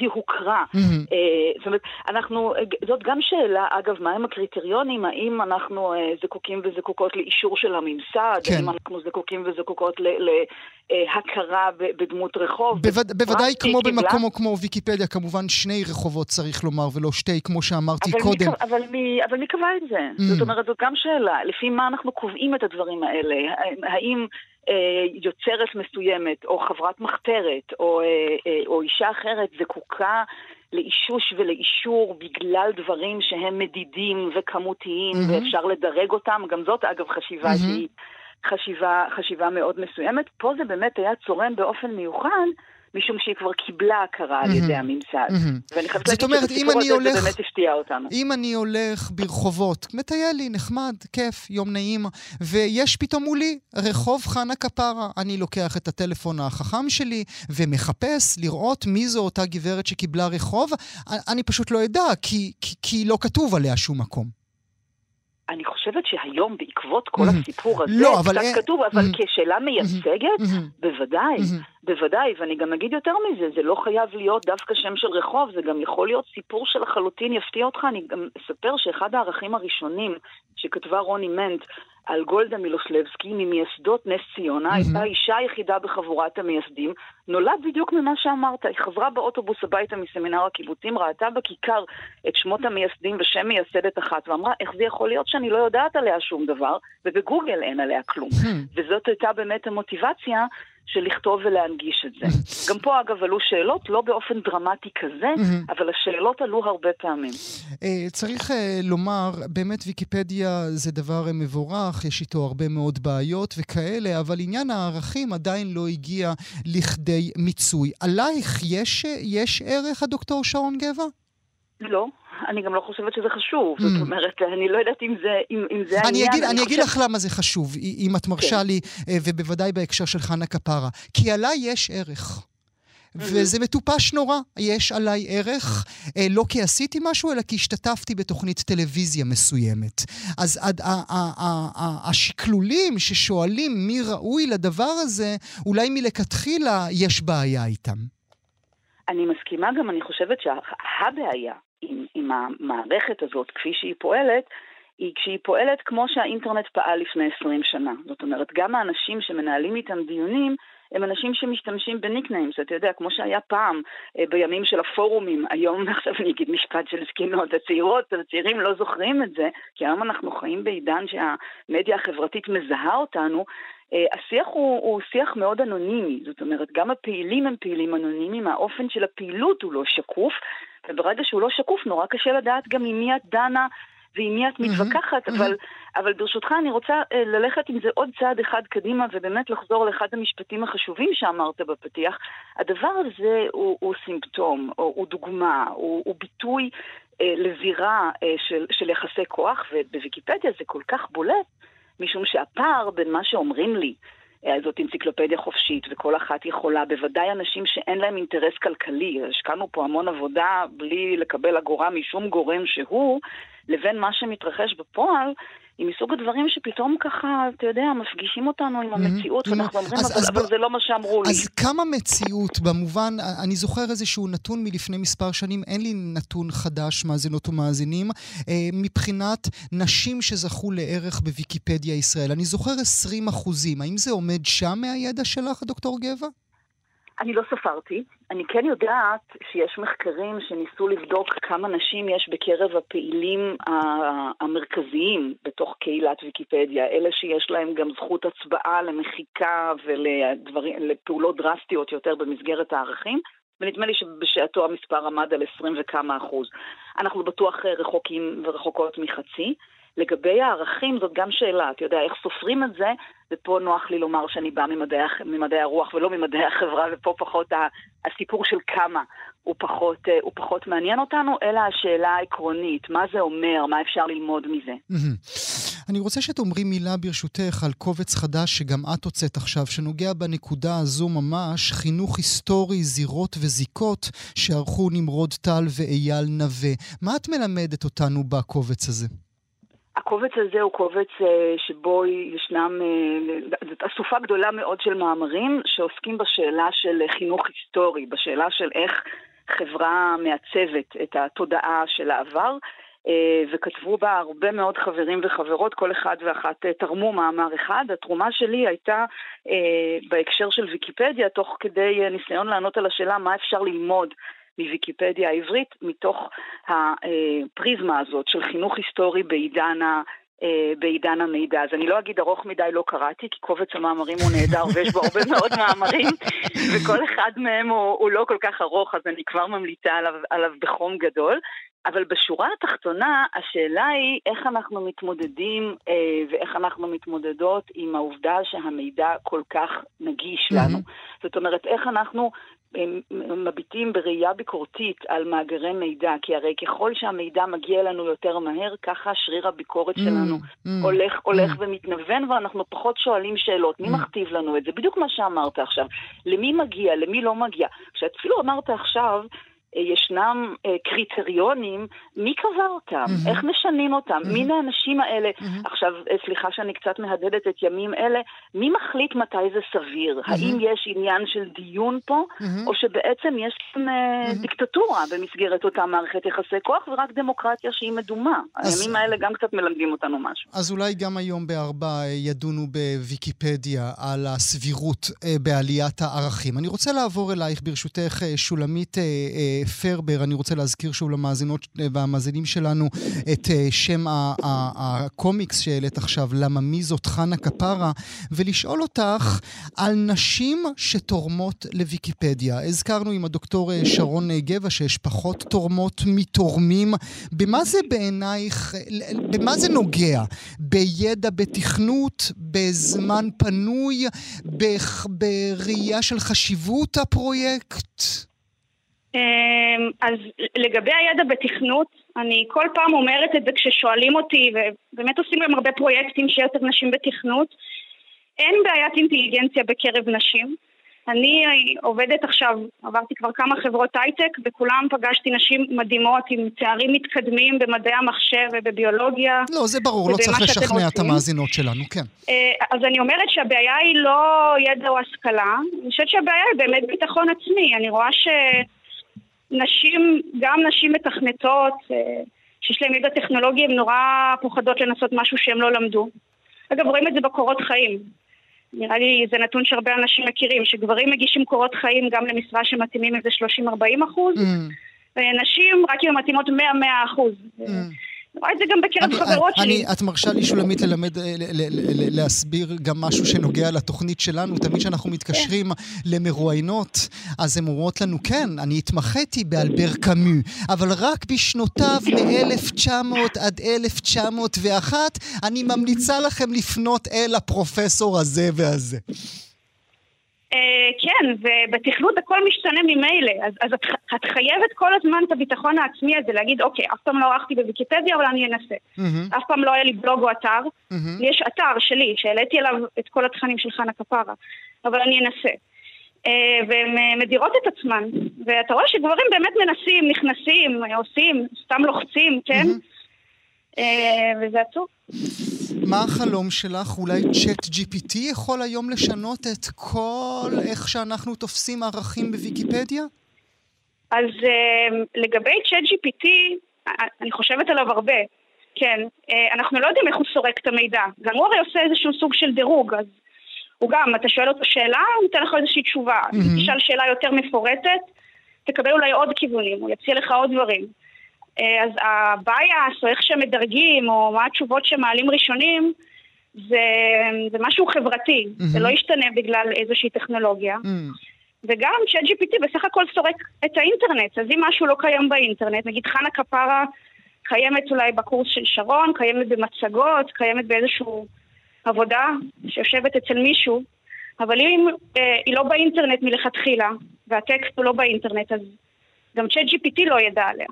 [SPEAKER 5] היא הוכרה. Mm-hmm. זאת אומרת, אנחנו, זאת גם שאלה, אגב, מהם הקריטריונים? האם אנחנו אה, זקוקים וזקוקות לאישור של הממסד? כן. האם אנחנו זקוקים וזקוקות להכרה בדמות רחוב?
[SPEAKER 1] בווד, בוודאי כמו קיבלה? במקום כמו ויקיפדיה, כמובן שני רחובות צריך לומר, ולא שתי, כמו שאמרתי
[SPEAKER 5] אבל
[SPEAKER 1] קודם.
[SPEAKER 5] מי, אבל, מי, אבל מי קבע את זה? Mm-hmm. זאת אומרת, זאת גם שאלה. לפי מה אנחנו קובעים את הדברים האלה? האם... אה, יוצרת מסוימת, או חברת מחתרת, או, אה, אה, או אישה אחרת זקוקה לאישוש ולאישור בגלל דברים שהם מדידים וכמותיים, mm-hmm. ואפשר לדרג אותם, גם זאת אגב חשיבה mm-hmm. שהיא חשיבה, חשיבה מאוד מסוימת. פה זה באמת היה צורם באופן מיוחד. משום שהיא כבר קיבלה הכרה על ידי הממסד.
[SPEAKER 1] ואני חייבת להגיד שבסיפור הזה זה באמת הפתיע אותנו. אם אני הולך ברחובות, מטייל לי, נחמד, כיף, יום נעים, ויש פתאום מולי רחוב חנה כפרה. אני לוקח את הטלפון החכם שלי ומחפש לראות מי זו אותה גברת שקיבלה רחוב. אני פשוט לא אדע, כי, כי, כי לא כתוב עליה שום מקום.
[SPEAKER 5] אני חושבת שהיום בעקבות כל הסיפור הזה, לא, אבל... קצת כתוב, אבל כשאלה מייצגת, בוודאי, בוודאי, ואני גם אגיד יותר מזה, זה לא חייב להיות דווקא שם של רחוב, זה גם יכול להיות סיפור שלחלוטין יפתיע אותך. אני גם אספר שאחד הערכים הראשונים שכתבה רוני מנט על גולדה מילוסלבסקי, ממייסדות נס ציונה, mm-hmm. הייתה האישה היחידה בחבורת המייסדים, נולד בדיוק ממה שאמרת. היא חזרה באוטובוס הביתה מסמינר הקיבוצים, ראתה בכיכר את שמות המייסדים ושם מייסדת אחת, ואמרה, איך זה יכול להיות שאני לא יודעת עליה שום דבר, ובגוגל אין עליה כלום. Mm-hmm. וזאת הייתה באמת המוטיבציה. של לכתוב ולהנגיש את זה. גם פה אגב עלו שאלות, לא באופן דרמטי כזה, אבל השאלות עלו הרבה פעמים.
[SPEAKER 1] אה, צריך אה, לומר, באמת ויקיפדיה זה דבר מבורך, יש איתו הרבה מאוד בעיות וכאלה, אבל עניין הערכים עדיין לא הגיע לכדי מיצוי. עלייך יש, יש ערך, הדוקטור שרון גבע?
[SPEAKER 5] לא. אני גם לא חושבת שזה חשוב. זאת mm. אומרת, אני לא יודעת אם זה, אם, אם זה
[SPEAKER 1] העניין. אגיד, אני אגיד לך למה זה חשוב, אם את מרשה כן. לי, אה, ובוודאי בהקשר של חנה כפרה. כי עליי יש ערך. Mm-hmm. וזה מטופש נורא, יש עליי ערך, אה, לא כי עשיתי משהו, אלא כי השתתפתי בתוכנית טלוויזיה מסוימת. אז עד, ה, ה, ה, ה, השקלולים ששואלים מי ראוי לדבר הזה, אולי מלכתחילה יש בעיה איתם.
[SPEAKER 5] אני מסכימה גם, אני חושבת שהבעיה עם, עם המערכת הזאת כפי שהיא פועלת, היא כשהיא פועלת כמו שהאינטרנט פעל לפני 20 שנה. זאת אומרת, גם האנשים שמנהלים איתם דיונים, הם אנשים שמשתמשים בניקניימס, אתה יודע, כמו שהיה פעם, אה, בימים של הפורומים, היום, עכשיו אני אגיד משפט של זקנות, הצעירות, הצעירים לא זוכרים את זה, כי היום אנחנו חיים בעידן שהמדיה החברתית מזהה אותנו, אה, השיח הוא, הוא שיח מאוד אנונימי, זאת אומרת, גם הפעילים הם פעילים אנונימיים, האופן של הפעילות הוא לא שקוף, וברגע שהוא לא שקוף, נורא קשה לדעת גם עם מי את דנה ועם מי את מתווכחת. אבל, אבל ברשותך אני רוצה uh, ללכת עם זה עוד צעד אחד קדימה ובאמת לחזור לאחד המשפטים החשובים שאמרת בפתיח. הדבר הזה הוא, הוא סימפטום, הוא, הוא דוגמה, הוא, הוא ביטוי uh, לזירה uh, של, של יחסי כוח, ובוויקיפדיה זה כל כך בולט, משום שהפער בין מה שאומרים לי אה, זאת אנציקלופדיה חופשית, וכל אחת יכולה, בוודאי אנשים שאין להם אינטרס כלכלי, השקענו פה המון עבודה בלי לקבל אגורה משום גורם שהוא, לבין מה שמתרחש בפועל, היא מסוג הדברים שפתאום ככה, אתה יודע, מפגישים אותנו עם המציאות, ואנחנו אומרים, אבל זה לא מה שאמרו לי.
[SPEAKER 1] אז כמה מציאות במובן, אני זוכר איזשהו נתון מלפני מספר שנים, אין לי נתון חדש, מאזינות ומאזינים, אה, מבחינת נשים שזכו לערך בוויקיפדיה ישראל. אני זוכר 20 אחוזים, האם זה עומד שם מהידע שלך, דוקטור גבע?
[SPEAKER 5] אני לא ספרתי. אני כן יודעת שיש מחקרים שניסו לבדוק כמה נשים יש בקרב הפעילים המרכזיים בתוך קהילת ויקיפדיה, אלה שיש להם גם זכות הצבעה למחיקה ולפעולות דרסטיות יותר במסגרת הערכים, ונדמה לי שבשעתו המספר עמד על 20 וכמה אחוז. אנחנו בטוח רחוקים ורחוקות מחצי. לגבי הערכים זאת גם שאלה, אתה יודע, איך סופרים את זה, ופה נוח לי לומר שאני באה ממדעי, ממדעי הרוח ולא ממדעי החברה, ופה פחות הסיפור של כמה הוא פחות, אה, הוא פחות מעניין אותנו, אלא השאלה העקרונית, מה זה אומר, מה אפשר ללמוד מזה.
[SPEAKER 1] אני רוצה שתאמרי מילה ברשותך על קובץ חדש שגם את הוצאת עכשיו, שנוגע בנקודה הזו ממש, חינוך היסטורי, זירות וזיקות, שערכו נמרוד טל ואייל נווה. מה את מלמדת אותנו בקובץ הזה?
[SPEAKER 5] הקובץ הזה הוא קובץ אה, שבו ישנם אה, אסופה גדולה מאוד של מאמרים שעוסקים בשאלה של חינוך היסטורי, בשאלה של איך חברה מעצבת את התודעה של העבר. אה, וכתבו בה הרבה מאוד חברים וחברות, כל אחד ואחת תרמו מאמר אחד. התרומה שלי הייתה בהקשר של ויקיפדיה, תוך כדי ניסיון לענות על השאלה מה אפשר ללמוד מוויקיפדיה העברית, מתוך הפריזמה הזאת של חינוך היסטורי בעידן ה... אה, בעידן המידע. אז אני לא אגיד ארוך מדי לא קראתי, כי קובץ המאמרים הוא נהדר ויש בו הרבה מאוד מאמרים, וכל אחד מהם הוא, הוא לא כל כך ארוך, אז אני כבר ממליצה עליו, עליו בחום גדול. אבל בשורה התחתונה, השאלה היא איך אנחנו מתמודדים אה, ואיך אנחנו מתמודדות עם העובדה שהמידע כל כך נגיש לנו. Mm-hmm. זאת אומרת, איך אנחנו מביטים בראייה ביקורתית על מאגרי מידע, כי הרי ככל שהמידע מגיע אלינו יותר מהר, ככה שריר הביקורת mm, שלנו mm, הולך, mm. הולך ומתנוון, ואנחנו פחות שואלים שאלות. מי mm. מכתיב לנו את זה? בדיוק מה שאמרת עכשיו. למי מגיע, למי לא מגיע. כשאפילו אמרת עכשיו, ישנם אה, קריטריונים, מי קבע אותם? Mm-hmm. איך משנים אותם? Mm-hmm. מי מהאנשים האלה? Mm-hmm. עכשיו, אה, סליחה שאני קצת מהדהדת את ימים אלה, מי מחליט מתי זה סביר? Mm-hmm. האם יש עניין של דיון פה, mm-hmm. או שבעצם יש כאן mm-hmm. דיקטטורה במסגרת אותה מערכת יחסי כוח, ורק דמוקרטיה שהיא מדומה? אז... הימים האלה גם קצת מלמדים אותנו משהו.
[SPEAKER 1] אז אולי גם היום בארבע ידונו בוויקיפדיה על הסבירות בעליית הערכים. אני רוצה לעבור אלייך, ברשותך, שולמית פרבר, אני רוצה להזכיר שוב למאזינות והמאזינים שלנו את אה, שם הקומיקס שהעלית עכשיו, למה מי זאת חנה כפרה, ולשאול אותך על נשים שתורמות לוויקיפדיה. הזכרנו עם הדוקטור אה, שרון אה, גבע שיש פחות תורמות מתורמים. במה זה בעינייך, במה זה נוגע? בידע בתכנות, בזמן פנוי, בראייה של חשיבות הפרויקט?
[SPEAKER 4] אמ, אז לגבי הידע בתכנות, אני כל פעם אומרת את זה כששואלים אותי, ובאמת עושים גם הרבה פרויקטים שיהיה יותר נשים בתכנות, אין בעיית אינטליגנציה בקרב נשים. אני עובדת עכשיו, עברתי כבר כמה חברות הייטק, בכולם פגשתי נשים מדהימות עם תארים מתקדמים במדעי המחשב ובביולוגיה.
[SPEAKER 1] לא, זה ברור, לא צריך לשכנע את המאזינות שלנו, כן.
[SPEAKER 4] אה, אז אני אומרת שהבעיה היא לא ידע או השכלה, אני חושבת שהבעיה היא באמת ביטחון עצמי. אני רואה ש... נשים, גם נשים מתכנתות, אה, שיש להן ידע טכנולוגי, הן נורא פוחדות לנסות משהו שהן לא למדו. אגב, רואים את זה בקורות חיים. נראה לי זה נתון שהרבה אנשים מכירים, שגברים מגישים קורות חיים גם למשרה שמתאימים איזה 30-40 אחוז, mm. ונשים רק אם הן מתאימות 100-100 אחוז. Mm. רואה את זה גם בקרב אני, חברות
[SPEAKER 1] שלי. את מרשה לי, שולמית, ללמד, ל, להסביר גם משהו שנוגע לתוכנית שלנו. תמיד כשאנחנו מתקשרים. למרואיינות, אז הן אומרות לנו, כן, אני התמחיתי באלבר קאמו, אבל רק בשנותיו מ-1900 עד 1901, אני ממליצה לכם לפנות אל הפרופסור הזה והזה.
[SPEAKER 4] אה, כן, ובתכנות הכל משתנה ממילא, אז, אז את, את חייבת כל הזמן את הביטחון העצמי הזה, להגיד, אוקיי, אף פעם לא ערכתי בוויקיפדיה, אבל אני אנסה. Mm-hmm. אף פעם לא היה לי בלוג או אתר. Mm-hmm. יש אתר שלי, שהעליתי אליו את כל התכנים של חנה כפרה, אבל אני אנסה. אה, והן אה, מדירות את עצמן, ואתה רואה שגברים באמת מנסים, נכנסים, עושים, סתם לוחצים, כן? Mm-hmm. וזה עצוב.
[SPEAKER 1] מה החלום שלך? אולי צ'אט GPT יכול היום לשנות את כל איך שאנחנו תופסים ערכים בוויקיפדיה?
[SPEAKER 4] אז uh, לגבי ChatGPT, אני חושבת עליו הרבה. כן, uh, אנחנו לא יודעים איך הוא סורק את המידע. גם הוא הרי עושה איזשהו סוג של דירוג, אז הוא גם, אתה שואל אותו שאלה, הוא ייתן לך איזושהי תשובה. mm-hmm. תשאל שאלה יותר מפורטת, תקבל אולי עוד כיוונים, הוא יציע לך עוד דברים. אה, אז ה bias, או איך שמדרגים, או מה התשובות שמעלים ראשונים, זה, זה משהו חברתי, mm-hmm. זה לא ישתנה בגלל איזושהי טכנולוגיה. Mm-hmm. וגם ChatGPT בסך הכל סורק את האינטרנט, אז אם משהו לא קיים באינטרנט, נגיד חנה כפרה קיימת אולי בקורס של שרון, קיימת במצגות, קיימת באיזושהי עבודה שיושבת אצל מישהו, אבל אם אה, היא לא באינטרנט מלכתחילה, והטקסט הוא לא באינטרנט, אז גם צ'אט GPT לא ידע עליה.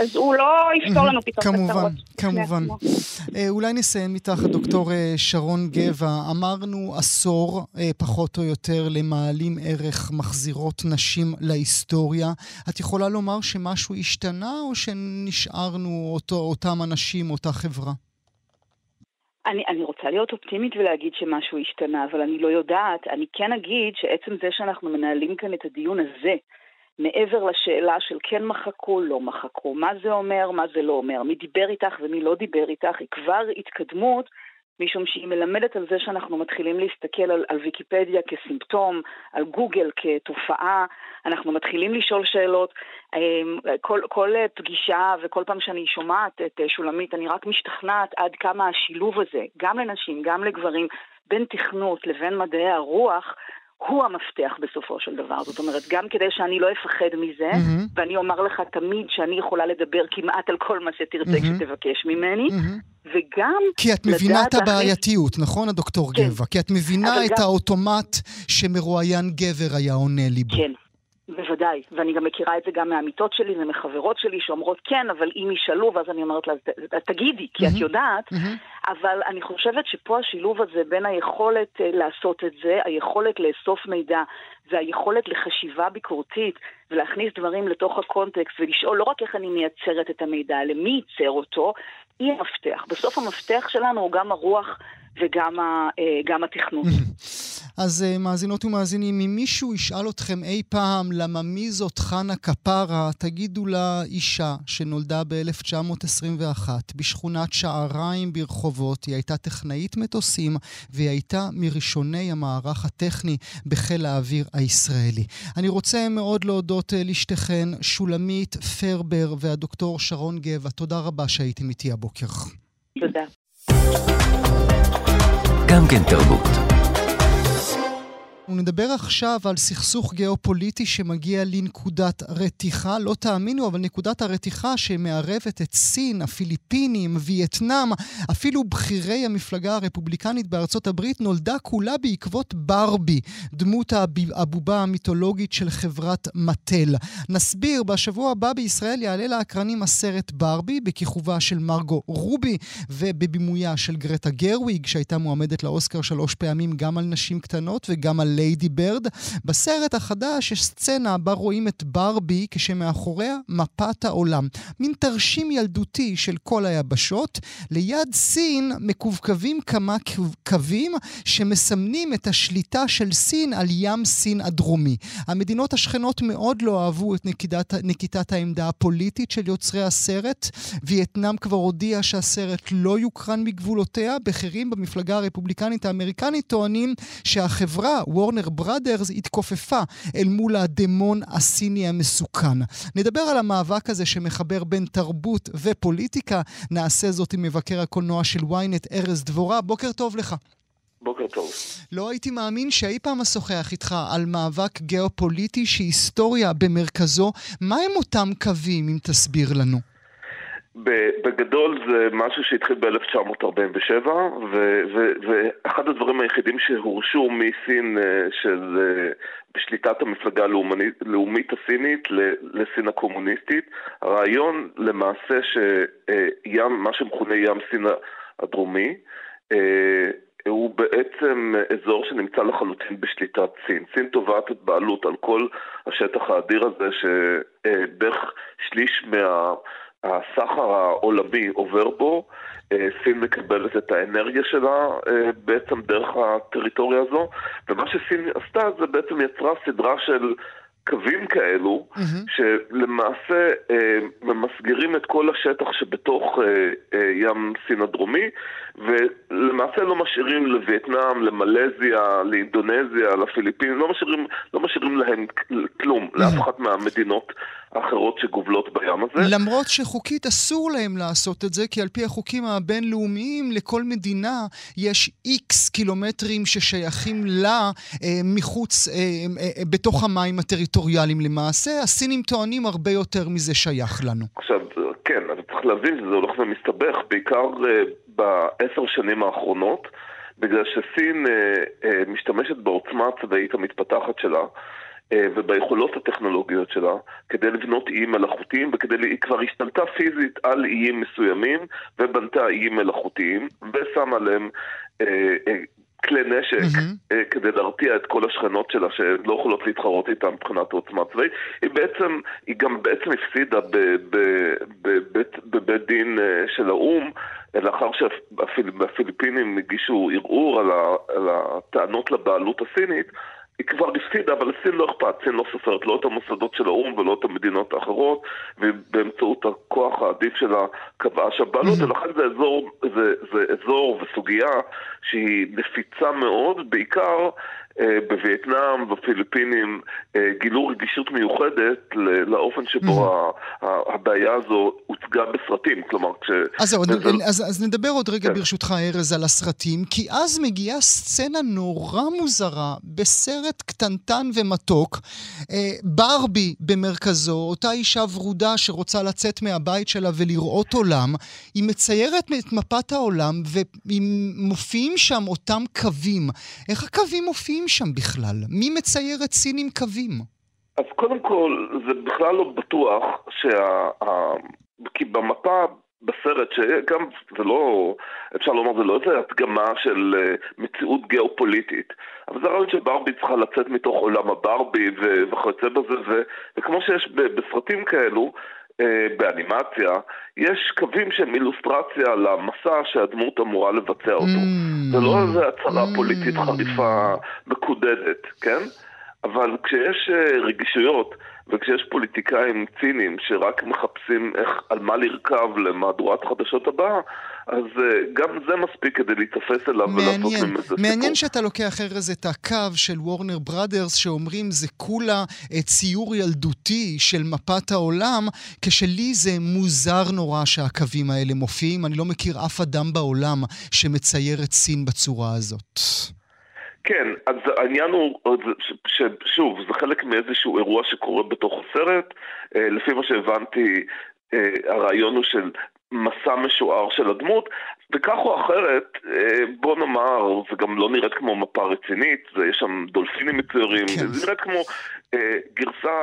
[SPEAKER 4] אז הוא לא יפתור לנו פתאום
[SPEAKER 1] את הצרות. כמובן, כמובן. אה, אולי נסיים איתך, דוקטור אה, שרון גבע. אמרנו עשור, אה, פחות או יותר, למעלים ערך מחזירות נשים להיסטוריה. את יכולה לומר שמשהו השתנה, או שנשארנו אותו, אותם אנשים, אותה חברה?
[SPEAKER 5] אני, אני רוצה להיות אופטימית ולהגיד שמשהו השתנה, אבל אני לא יודעת. אני כן אגיד שעצם זה שאנחנו מנהלים כאן את הדיון הזה, מעבר לשאלה של כן מחקו, לא מחקו, מה זה אומר, מה זה לא אומר, מי דיבר איתך ומי לא דיבר איתך, היא כבר התקדמות, משום שהיא מלמדת על זה שאנחנו מתחילים להסתכל על, על ויקיפדיה כסימפטום, על גוגל כתופעה, אנחנו מתחילים לשאול שאלות. אמ, כל, כל פגישה וכל פעם שאני שומעת את שולמית, אני רק משתכנעת עד כמה השילוב הזה, גם לנשים, גם לגברים, בין תכנות לבין מדעי הרוח, הוא המפתח בסופו של דבר. זאת אומרת, גם כדי שאני לא אפחד מזה, mm-hmm. ואני אומר לך תמיד שאני יכולה לדבר כמעט על כל מה שתרצה mm-hmm. כשתבקש ממני, mm-hmm. וגם...
[SPEAKER 1] כי את מבינה את הבעייתיות, להכניס... נכון, הדוקטור כן. גבע? כי את מבינה את גם... האוטומט שמרואיין גבר היה עונה לי בו.
[SPEAKER 5] כן. בוודאי, ואני גם מכירה את זה גם מהעמיתות שלי ומחברות שלי שאומרות כן, אבל אם ישאלו, ואז אני אומרת לה, תגידי, כי mm-hmm. את יודעת, mm-hmm. אבל אני חושבת שפה השילוב הזה בין היכולת אה, לעשות את זה, היכולת לאסוף מידע והיכולת לחשיבה ביקורתית ולהכניס דברים לתוך הקונטקסט ולשאול לא רק איך אני מייצרת את המידע, אלא מי ייצר אותו, היא המפתח. בסוף המפתח שלנו הוא גם הרוח וגם ה, אה, התכנות.
[SPEAKER 1] אז אה, מאזינות ומאזינים, אם מישהו ישאל אתכם אי פעם למה מי זאת חנה כפרה, תגידו לה אישה שנולדה ב-1921 בשכונת שעריים ברחובות. היא הייתה טכנאית מטוסים והיא הייתה מראשוני המערך הטכני בחיל האוויר הישראלי. אני רוצה מאוד להודות אה, לשתיכן, שולמית פרבר והדוקטור שרון גבע. תודה רבה שהייתם איתי הבוקר.
[SPEAKER 5] תודה.
[SPEAKER 2] גם כן תרבות.
[SPEAKER 1] נדבר עכשיו על סכסוך גיאופוליטי שמגיע לנקודת רתיחה. לא תאמינו, אבל נקודת הרתיחה שמערבת את סין, הפיליפינים, וייטנאם, אפילו בכירי המפלגה הרפובליקנית בארצות הברית, נולדה כולה בעקבות ברבי, דמות הבובה המיתולוגית של חברת מטל. נסביר, בשבוע הבא בישראל יעלה לאקרנים הסרט ברבי, בכיכובה של מרגו רובי, ובבימויה של גרטה גרוויג, שהייתה מועמדת לאוסקר שלוש פעמים גם על נשים קטנות וגם על ליידי ברד. בסרט החדש יש סצנה בה רואים את ברבי כשמאחוריה מפת העולם. מין תרשים ילדותי של כל היבשות. ליד סין מקווקווים כמה קווים שמסמנים את השליטה של סין על ים סין הדרומי. המדינות השכנות מאוד לא אהבו את נקידת, נקיטת העמדה הפוליטית של יוצרי הסרט. וייטנאם כבר הודיעה שהסרט לא יוקרן מגבולותיה. בכירים במפלגה הרפובליקנית האמריקנית טוענים שהחברה, וורנר בראדרס התכופפה אל מול הדמון הסיני המסוכן. נדבר על המאבק הזה שמחבר בין תרבות ופוליטיקה. נעשה זאת עם מבקר הקולנוע של ynet, ארז דבורה. בוקר טוב לך.
[SPEAKER 6] בוקר טוב.
[SPEAKER 1] לא הייתי מאמין שאי פעם אשוחח איתך על מאבק גיאופוליטי שהיסטוריה במרכזו. מה הם אותם קווים, אם תסביר לנו?
[SPEAKER 6] בגדול זה משהו שהתחיל ב-1947, ואחד הדברים היחידים שהורשו מסין אה, של אה, בשליטת המפלגה הלאומית הסינית לסין הקומוניסטית, הרעיון למעשה שים, מה שמכונה ים סין הדרומי, אה, הוא בעצם אזור שנמצא לחלוטין בשליטת סין. סין תובעת את בעלות על כל השטח האדיר הזה, שבערך שליש מה... הסחר העולמי עובר בו, אה, סין מקבלת את האנרגיה שלה אה, בעצם דרך הטריטוריה הזו, ומה שסין עשתה זה בעצם יצרה סדרה של קווים כאלו, mm-hmm. שלמעשה אה, ממסגרים את כל השטח שבתוך אה, אה, ים סין הדרומי, ולמעשה לא משאירים לווייטנאם, למלזיה, לאינדונזיה, לפיליפינים, לא משאירים, לא משאירים להם כלום. לאף אחת מהמדינות האחרות שגובלות בים הזה.
[SPEAKER 1] למרות שחוקית אסור להם לעשות את זה, כי על פי החוקים הבינלאומיים, לכל מדינה יש איקס קילומטרים ששייכים לה אה, מחוץ, אה, אה, אה, בתוך המים הטריטוריאליים למעשה. הסינים טוענים הרבה יותר מזה שייך לנו.
[SPEAKER 6] עכשיו, להבין שזה הולך ומסתבך, בעיקר בעשר שנים האחרונות, בגלל שסין משתמשת בעוצמה הצבאית המתפתחת שלה. וביכולות הטכנולוגיות שלה כדי לבנות איים מלאכותיים וכדי, היא כבר השתלטה פיזית על איים מסוימים ובנתה איים מלאכותיים ושמה להם כלי נשק mm-hmm. כדי להרתיע את כל השכנות שלה שלא יכולות להתחרות איתה מבחינת העוצמה הצבאית. היא בעצם, היא גם בעצם הפסידה בבית דין אה, של האו"ם לאחר שהפיליפינים הגישו ערעור על הטענות לבעלות הסינית. היא כבר הפסידה, אבל לסין לא אכפת, סין לא סופרת לא את המוסדות של האו"ם ולא את המדינות האחרות, ובאמצעות הכוח העדיף שלה קבעה שהבעלות, ולכן זה אזור, זה, זה אזור וסוגיה שהיא נפיצה מאוד, בעיקר בווייטנאם, בפיליפינים, אה, גילו רגישות מיוחדת לאופן שבו mm-hmm. הבעיה הזו הוצגה בסרטים, כלומר כש...
[SPEAKER 1] אז זהו, אז, אז נדבר עוד רגע כן. ברשותך, ארז, על הסרטים, כי אז מגיעה סצנה נורא מוזרה בסרט קטנטן ומתוק, אה, ברבי במרכזו, אותה אישה ורודה שרוצה לצאת מהבית שלה ולראות עולם, היא מציירת את מפת העולם ומופיעים שם אותם קווים. איך הקווים מופיעים שם בכלל? מי מצייר את סין עם קווים?
[SPEAKER 6] אז קודם כל, זה בכלל לא בטוח שה... כי במפה בסרט, שגם זה לא, אפשר לומר, זה לא איזה הדגמה של אה, מציאות גיאופוליטית, אבל זה הרעיון שברבי צריכה לצאת מתוך עולם הברבי וכיוצא בזה, ו, וכמו שיש בסרטים כאלו, באנימציה, יש קווים שהם אילוסטרציה למסע שהדמות אמורה לבצע אותו. Mm. זה לא איזה הצהרה mm. פוליטית חריפה מקודדת, כן? אבל כשיש אה, רגישויות וכשיש פוליטיקאים ציניים שרק מחפשים איך, על מה לרכב למהדורת חדשות הבאה, אז uh, גם זה מספיק כדי להתאפס אליו מעניין, ולעשות ממנו סיפור.
[SPEAKER 1] מעניין שאתה לוקח ארז את הקו של וורנר בראדרס שאומרים זה כולה uh, ציור ילדותי של מפת העולם, כשלי זה מוזר נורא שהקווים האלה מופיעים. אני לא מכיר אף אדם בעולם שמצייר את סין בצורה הזאת.
[SPEAKER 6] כן, אז העניין הוא, שוב, זה חלק מאיזשהו אירוע שקורה בתוך הסרט. אה, לפי מה שהבנתי, הרעיון הוא של מסע משוער של הדמות, וכך או אחרת, אה, בוא נאמר, זה גם לא נראית כמו מפה רצינית, זה, יש שם דולפינים מצוירים, כן. זה נראית כמו אה, גרסה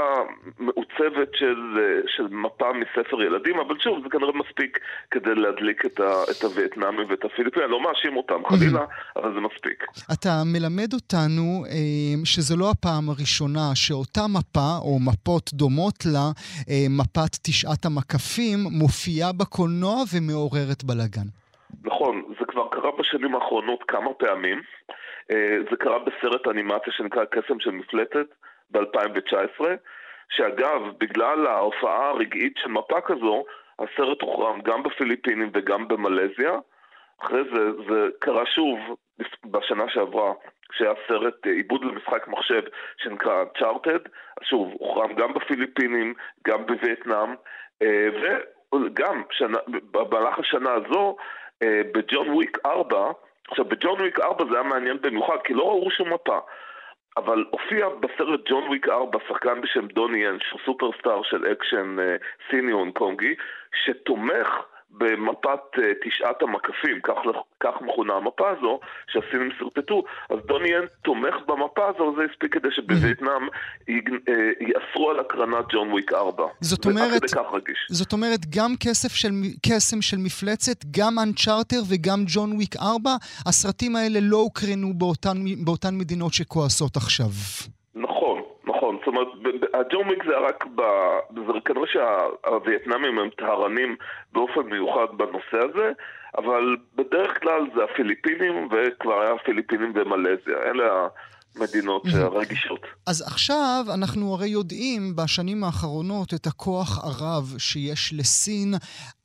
[SPEAKER 6] מעוצבת של, אה, של מפה מספר ילדים, אבל שוב, זה כנראה מספיק כדי להדליק את, ה, את הווייטנאמים ואת הפיליפינים, לא מאשים אותם חלילה, אבל זה מספיק.
[SPEAKER 1] אתה מלמד אותנו אה, שזו לא הפעם הראשונה שאותה מפה, או מפות דומות לה, אה, מפת תשעת המקפים, מופיעה בקולנוע ומעוררת בלאגן.
[SPEAKER 6] כבר קרה בשנים האחרונות כמה פעמים. אה, זה קרה בסרט אנימציה שנקרא קסם של מפלטת ב-2019, שאגב, בגלל ההופעה הרגעית של מפה כזו, הסרט הוחרם גם בפיליפינים וגם במלזיה. אחרי זה, זה קרה שוב בשנה שעברה, כשהיה סרט אה, עיבוד למשחק מחשב שנקרא צ'ארטד, שוב, הוחרם גם בפיליפינים, גם בווייטנאם, אה, וגם שנה, במהלך השנה הזו בג'ון וויק 4, עכשיו בג'ון וויק 4 זה היה מעניין במיוחד כי לא ראו שום מפה. אבל הופיע בסרט ג'ון וויק 4 שחקן בשם דוני ין, סופרסטאר של אקשן אה, סיני הונג קונגי, שתומך במפת uh, תשעת המקפים, כך, כך מכונה המפה הזו, שהסינים שרטטו, אז דוני ין תומך במפה הזו, וזה הספיק כדי שבווייטנאם אה, יאסרו על הקרנת ג'ון וויק 4.
[SPEAKER 1] זאת אומרת, זאת אומרת, גם כסף של, קסם של מפלצת, גם אנצ'ארטד וגם ג'ון וויק 4, הסרטים האלה לא הוקרנו באותן, באותן מדינות שכועסות עכשיו.
[SPEAKER 6] זאת אומרת, הג'ון וויק זה רק ב... זה כנראה שהווייטנאמים הם טהרנים באופן מיוחד בנושא הזה, אבל בדרך כלל זה הפיליפינים, וכבר היה פיליפינים ומלזיה. אלה מדינות רגישות.
[SPEAKER 1] אז עכשיו אנחנו הרי יודעים בשנים האחרונות את הכוח הרב שיש לסין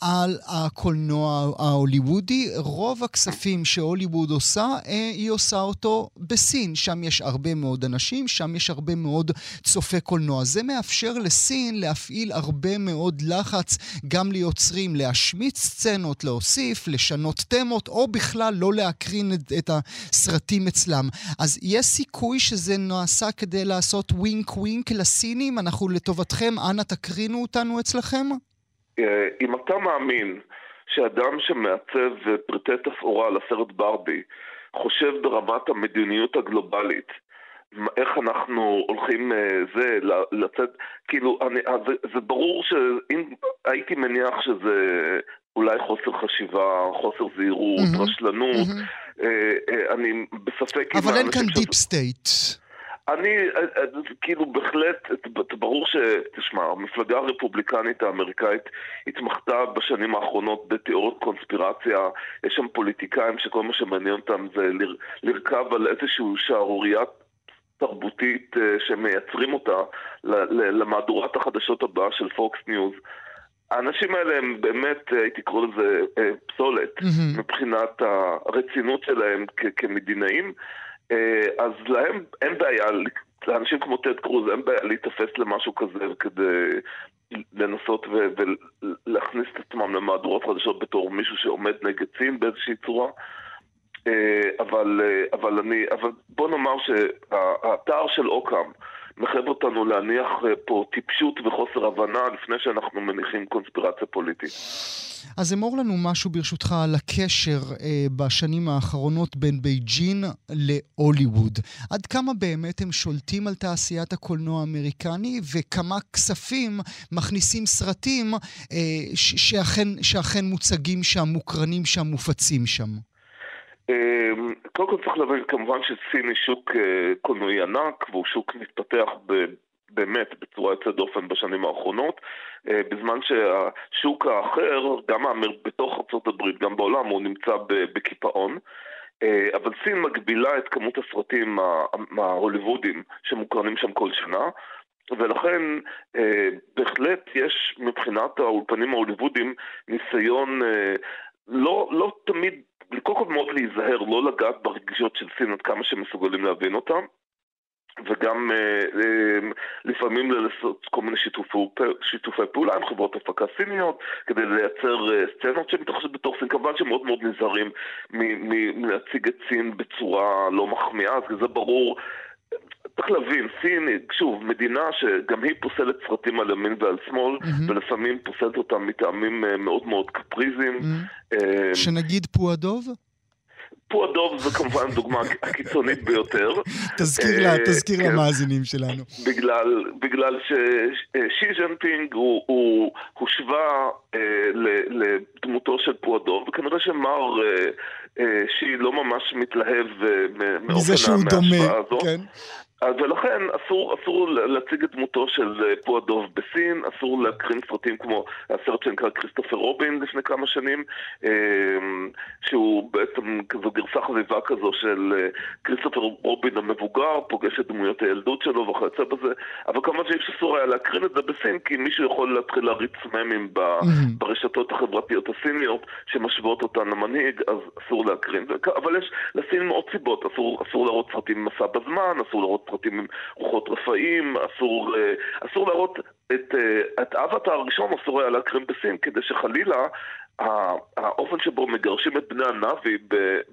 [SPEAKER 1] על הקולנוע ההוליוודי. רוב הכספים שהוליווד עושה, אה, היא עושה אותו בסין. שם יש הרבה מאוד אנשים, שם יש הרבה מאוד צופי קולנוע. זה מאפשר לסין להפעיל הרבה מאוד לחץ גם ליוצרים להשמיץ סצנות, להוסיף, לשנות תמות, או בכלל לא להקרין את, את הסרטים אצלם. אז יש סיכוי... סיכוי שזה נעשה כדי לעשות ווינק ווינק לסינים? אנחנו לטובתכם, אנא תקרינו אותנו אצלכם?
[SPEAKER 6] אה, אם אתה מאמין שאדם שמעצב פרטי תפאורה לסרט ברבי חושב ברמת המדיניות הגלובלית איך אנחנו הולכים אה, זה, לצאת, כאילו, אני, זה, זה ברור שאם הייתי מניח שזה אולי חוסר חשיבה, חוסר זהירות, mm-hmm. רשלנות, mm-hmm. אה, אה, אני בספק...
[SPEAKER 1] אבל אין כאן deep state.
[SPEAKER 6] אני, אה, אה, כאילו בהחלט, ברור ש... תשמע, המפלגה הרפובליקנית האמריקאית התמחתה בשנים האחרונות בתיאוריות קונספירציה, יש שם פוליטיקאים שכל מה שמעניין אותם זה לרכב על איזושהי שערורייה תרבותית אה, שמייצרים אותה למהדורת החדשות הבאה של פוקס ניוז. האנשים האלה הם באמת, הייתי קורא לזה פסולת, mm-hmm. מבחינת הרצינות שלהם כמדינאים. אה, אז להם אין בעיה, לאנשים כמו טד קרוז אין בעיה להיתפס למשהו כזה כדי לנסות ולהכניס את עצמם למהדורות חדשות בתור מישהו שעומד נגד סין באיזושהי צורה. אה, אבל, אה, אבל אני, אבל בוא נאמר שהתער של אוקאם מחייב אותנו להניח פה טיפשות וחוסר הבנה לפני שאנחנו מניחים קונספירציה פוליטית.
[SPEAKER 1] אז אמור לנו משהו ברשותך על הקשר אה, בשנים האחרונות בין בייג'ין להוליווד. עד כמה באמת הם שולטים על תעשיית הקולנוע האמריקני וכמה כספים מכניסים סרטים אה, שאכן, שאכן מוצגים שם, מוקרנים שם, מופצים שם.
[SPEAKER 6] אמ, קודם כל צריך להבין כמובן שסין היא שוק אה, קולנועי ענק והוא שוק מתפתח באמת בצורה יוצאת דופן בשנים האחרונות, אה, בזמן שהשוק האחר, גם בתוך ארה"ב, גם בעולם, הוא נמצא בקיפאון. אה, אבל סין מגבילה את כמות הסרטים ההוליוודים שמוקרנים שם כל שנה, ולכן בהחלט יש מבחינת האולפנים ההוליוודים ניסיון לא, לא תמיד, קודם כל מאוד להיזהר, לא לגעת ברגישות של סין עד כמה שמסוגלים להבין אותם. וגם אה, אה, לפעמים לעשות כל מיני שיתופי, שיתופי פעולה עם חברות הפקה סיניות כדי לייצר אה, סצנות שמתרחשות בתוך סין. כמובן שהם מאוד מאוד נזהרים מלהציג את סין בצורה לא מחמיאה, אז זה ברור. צריך להבין, סין, שוב, מדינה שגם היא פוסלת סרטים על ימין ועל שמאל, mm-hmm. ולפעמים פוסלת אותם מטעמים מאוד מאוד קפריזיים.
[SPEAKER 1] Mm-hmm. שנגיד פועדוב?
[SPEAKER 6] פועדוב זו כמובן דוגמה הקיצונית ביותר.
[SPEAKER 1] תזכיר, לה, אה, תזכיר כן, למאזינים שלנו.
[SPEAKER 6] בגלל, בגלל ששי ז'נפינג הוא, הוא הושווה אה, לדמותו של פועדוב, וכנראה שמר אה, אה, שי לא ממש מתלהב אה, מאופן ההשוואה הזו. כן. ולכן אסור, אסור להציג את דמותו של אה, פועדוב בסין, אסור להקרין סרטים כמו הסרט שנקרא כריסטופר רובין לפני כמה שנים, אה, שהוא בעצם כזו גרסה חביבה כזו של אה, כריסטופר רובין המבוגר, פוגש את דמויות הילדות שלו וכיוצא בזה, אבל כמובן שאסור היה להקרין את זה בסין, כי מישהו יכול להתחיל להריץ ממים ברשתות החברתיות הסיניות שמשוות אותן למנהיג, אז אסור להקרין. אבל יש לסין מאוד סיבות, אסור, אסור להראות סרטים מסע בזמן, אסור להראות סרטים עם רוחות רפאים, אסור, אה, אסור להראות את, אה, את אבטאר הראשון, אסור היה להקרין בסין, כדי שחלילה האופן שבו מגרשים את בני הנאבי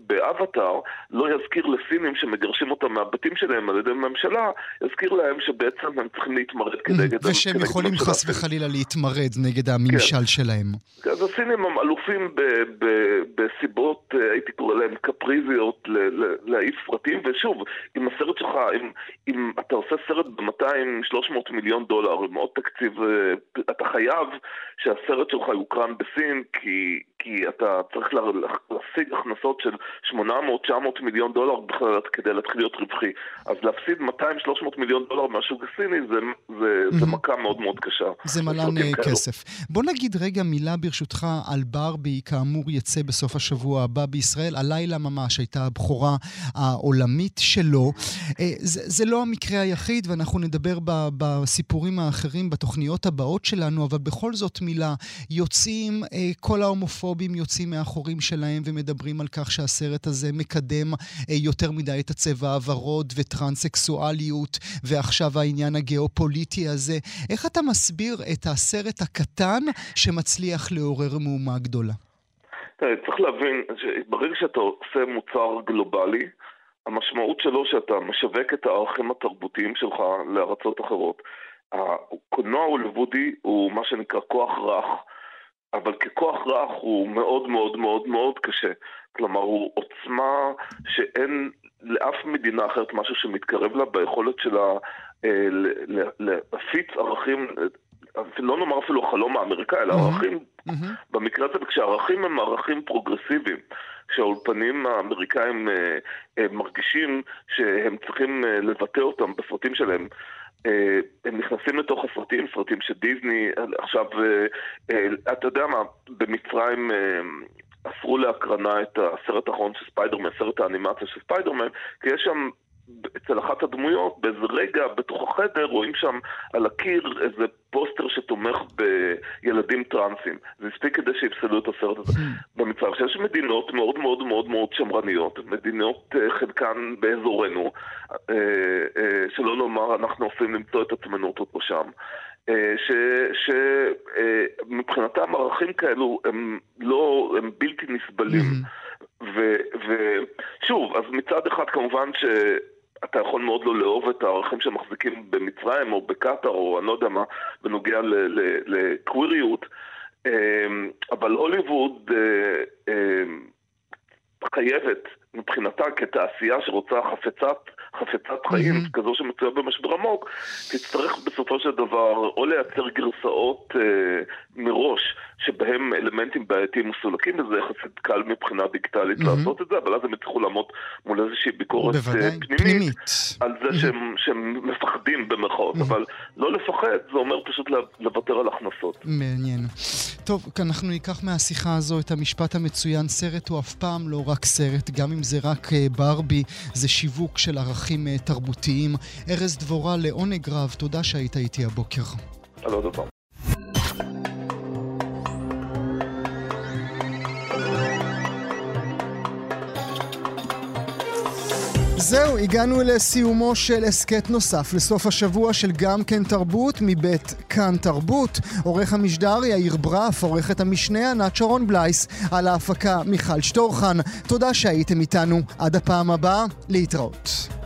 [SPEAKER 6] באבטאר לא יזכיר לסינים שמגרשים אותם מהבתים שלהם על ידי ממשלה, יזכיר להם שבעצם הם צריכים להתמרד כנגד...
[SPEAKER 1] הממשלה. ושהם יכולים חס וחלילה להתמרד נגד הממשל כן. שלהם.
[SPEAKER 6] אז הסינים הם אלופים בסיבות, אה, הייתי קורא להם קפריזיות, להעיף סרטים, ושוב, אם הסרט שלך, אם, אם אתה עושה סרט ב-200-300 מיליון דולר, עם עוד תקציב, אה, אתה חייב שהסרט שלך יוקרן בסין, כי כי, אתה צריך להשיג הכנסות של 800-900 מיליון דולר בכלל כדי להתחיל להיות רווחי. אז להפסיד 200-300 מיליון דולר מהשוק הסיני זה, זה. זה מכה מאוד מאוד קשה.
[SPEAKER 1] זה מלן אה, כסף. בוא נגיד רגע מילה ברשותך על ברבי, כאמור יצא בסוף השבוע הבא בישראל. הלילה ממש הייתה הבכורה העולמית שלו. אה, זה, זה לא המקרה היחיד, ואנחנו נדבר ב, בסיפורים האחרים בתוכניות הבאות שלנו, אבל בכל זאת מילה, יוצאים אה, כל ההומופובים יוצאים מהחורים שלהם ומדברים על כך שהסרט הזה מקדם אה, יותר מדי את הצבע הוורוד וטרנסקסואליות, ועכשיו העניין הגיאופוליטי הזה. איך אתה מסביר את הסרט הקטן שמצליח לעורר מהומה גדולה?
[SPEAKER 6] צריך להבין שברגע שאתה עושה מוצר גלובלי, המשמעות שלו שאתה משווק את הערכים התרבותיים שלך לארצות אחרות. הקולנוע ההוליוודי הוא מה שנקרא כוח רך אבל ככוח רך הוא מאוד מאוד מאוד מאוד קשה. כלומר, הוא עוצמה שאין לאף מדינה אחרת משהו שמתקרב לה ביכולת שלה אה, להפיץ ערכים, לא נאמר אפילו החלום האמריקאי, אלא ערכים, במקרה הזה, כשערכים הם ערכים פרוגרסיביים. כשהאולפנים האמריקאים אה, אה, מרגישים שהם צריכים אה, לבטא אותם בסרטים שלהם. אה, הם נכנסים לתוך הסרטים, סרטים של דיסני, עכשיו, אה, אה, אתה יודע מה, במצרים אסרו להקרנה את הסרט האחרון של ספיידרמן, סרט האנימציה של ספיידרמן, כי יש שם אצל אחת הדמויות, באיזה רגע בתוך החדר, רואים שם על הקיר איזה פוסטר שתומך בילדים טרנסים. זה הספיק כדי שיפסלו את הסרט הזה. Hmm. במצב שיש מדינות מאוד מאוד מאוד מאוד שמרניות, מדינות אה, חלקן באזורנו, אה, אה, שלא לומר אנחנו עושים למצוא את עצמנו פה שם. שמבחינתם ערכים כאלו הם לא, הם בלתי נסבלים. Hmm. ושוב, אז מצד אחד כמובן ש... אתה יכול מאוד לא לאהוב את הערכים שמחזיקים במצרים או בקטאר או אני לא יודע מה, בנוגע לקוויריות, אמ, אבל הוליווד אה, אמ, חייבת מבחינתה כתעשייה שרוצה חפצת, חפצת חיים, mm-hmm. כזו שמצויה במשבר עמוק, תצטרך בסופו של דבר או לייצר גרסאות אה, מראש שבהם אלמנטים בעייתיים מסולקים, וזה יחסית קל מבחינה דיגיטלית mm-hmm. לעשות את זה, אבל אז הם יצטרכו לעמוד מול איזושהי ביקורת
[SPEAKER 1] בוודאי,
[SPEAKER 6] אה, פנימית, פנימית
[SPEAKER 1] על
[SPEAKER 6] זה mm-hmm. שהם, שהם מפחדים במרכאות, mm-hmm. אבל לא לפחד, זה אומר פשוט לוותר על הכנסות.
[SPEAKER 1] מעניין. טוב, אנחנו ניקח מהשיחה הזו את המשפט המצוין, סרט הוא אף פעם לא רק סרט, גם אם זה רק אה, ברבי, זה שיווק של ערכים אה, תרבותיים. ארז דבורה, לעונג רב, תודה שהיית איתי הבוקר. זהו, הגענו לסיומו של הסכת נוסף לסוף השבוע של גם כן תרבות מבית כאן תרבות. עורך המשדר יאיר ברף, עורכת המשנה ענת שרון בלייס, על ההפקה מיכל שטורחן. תודה שהייתם איתנו. עד הפעם הבאה, להתראות.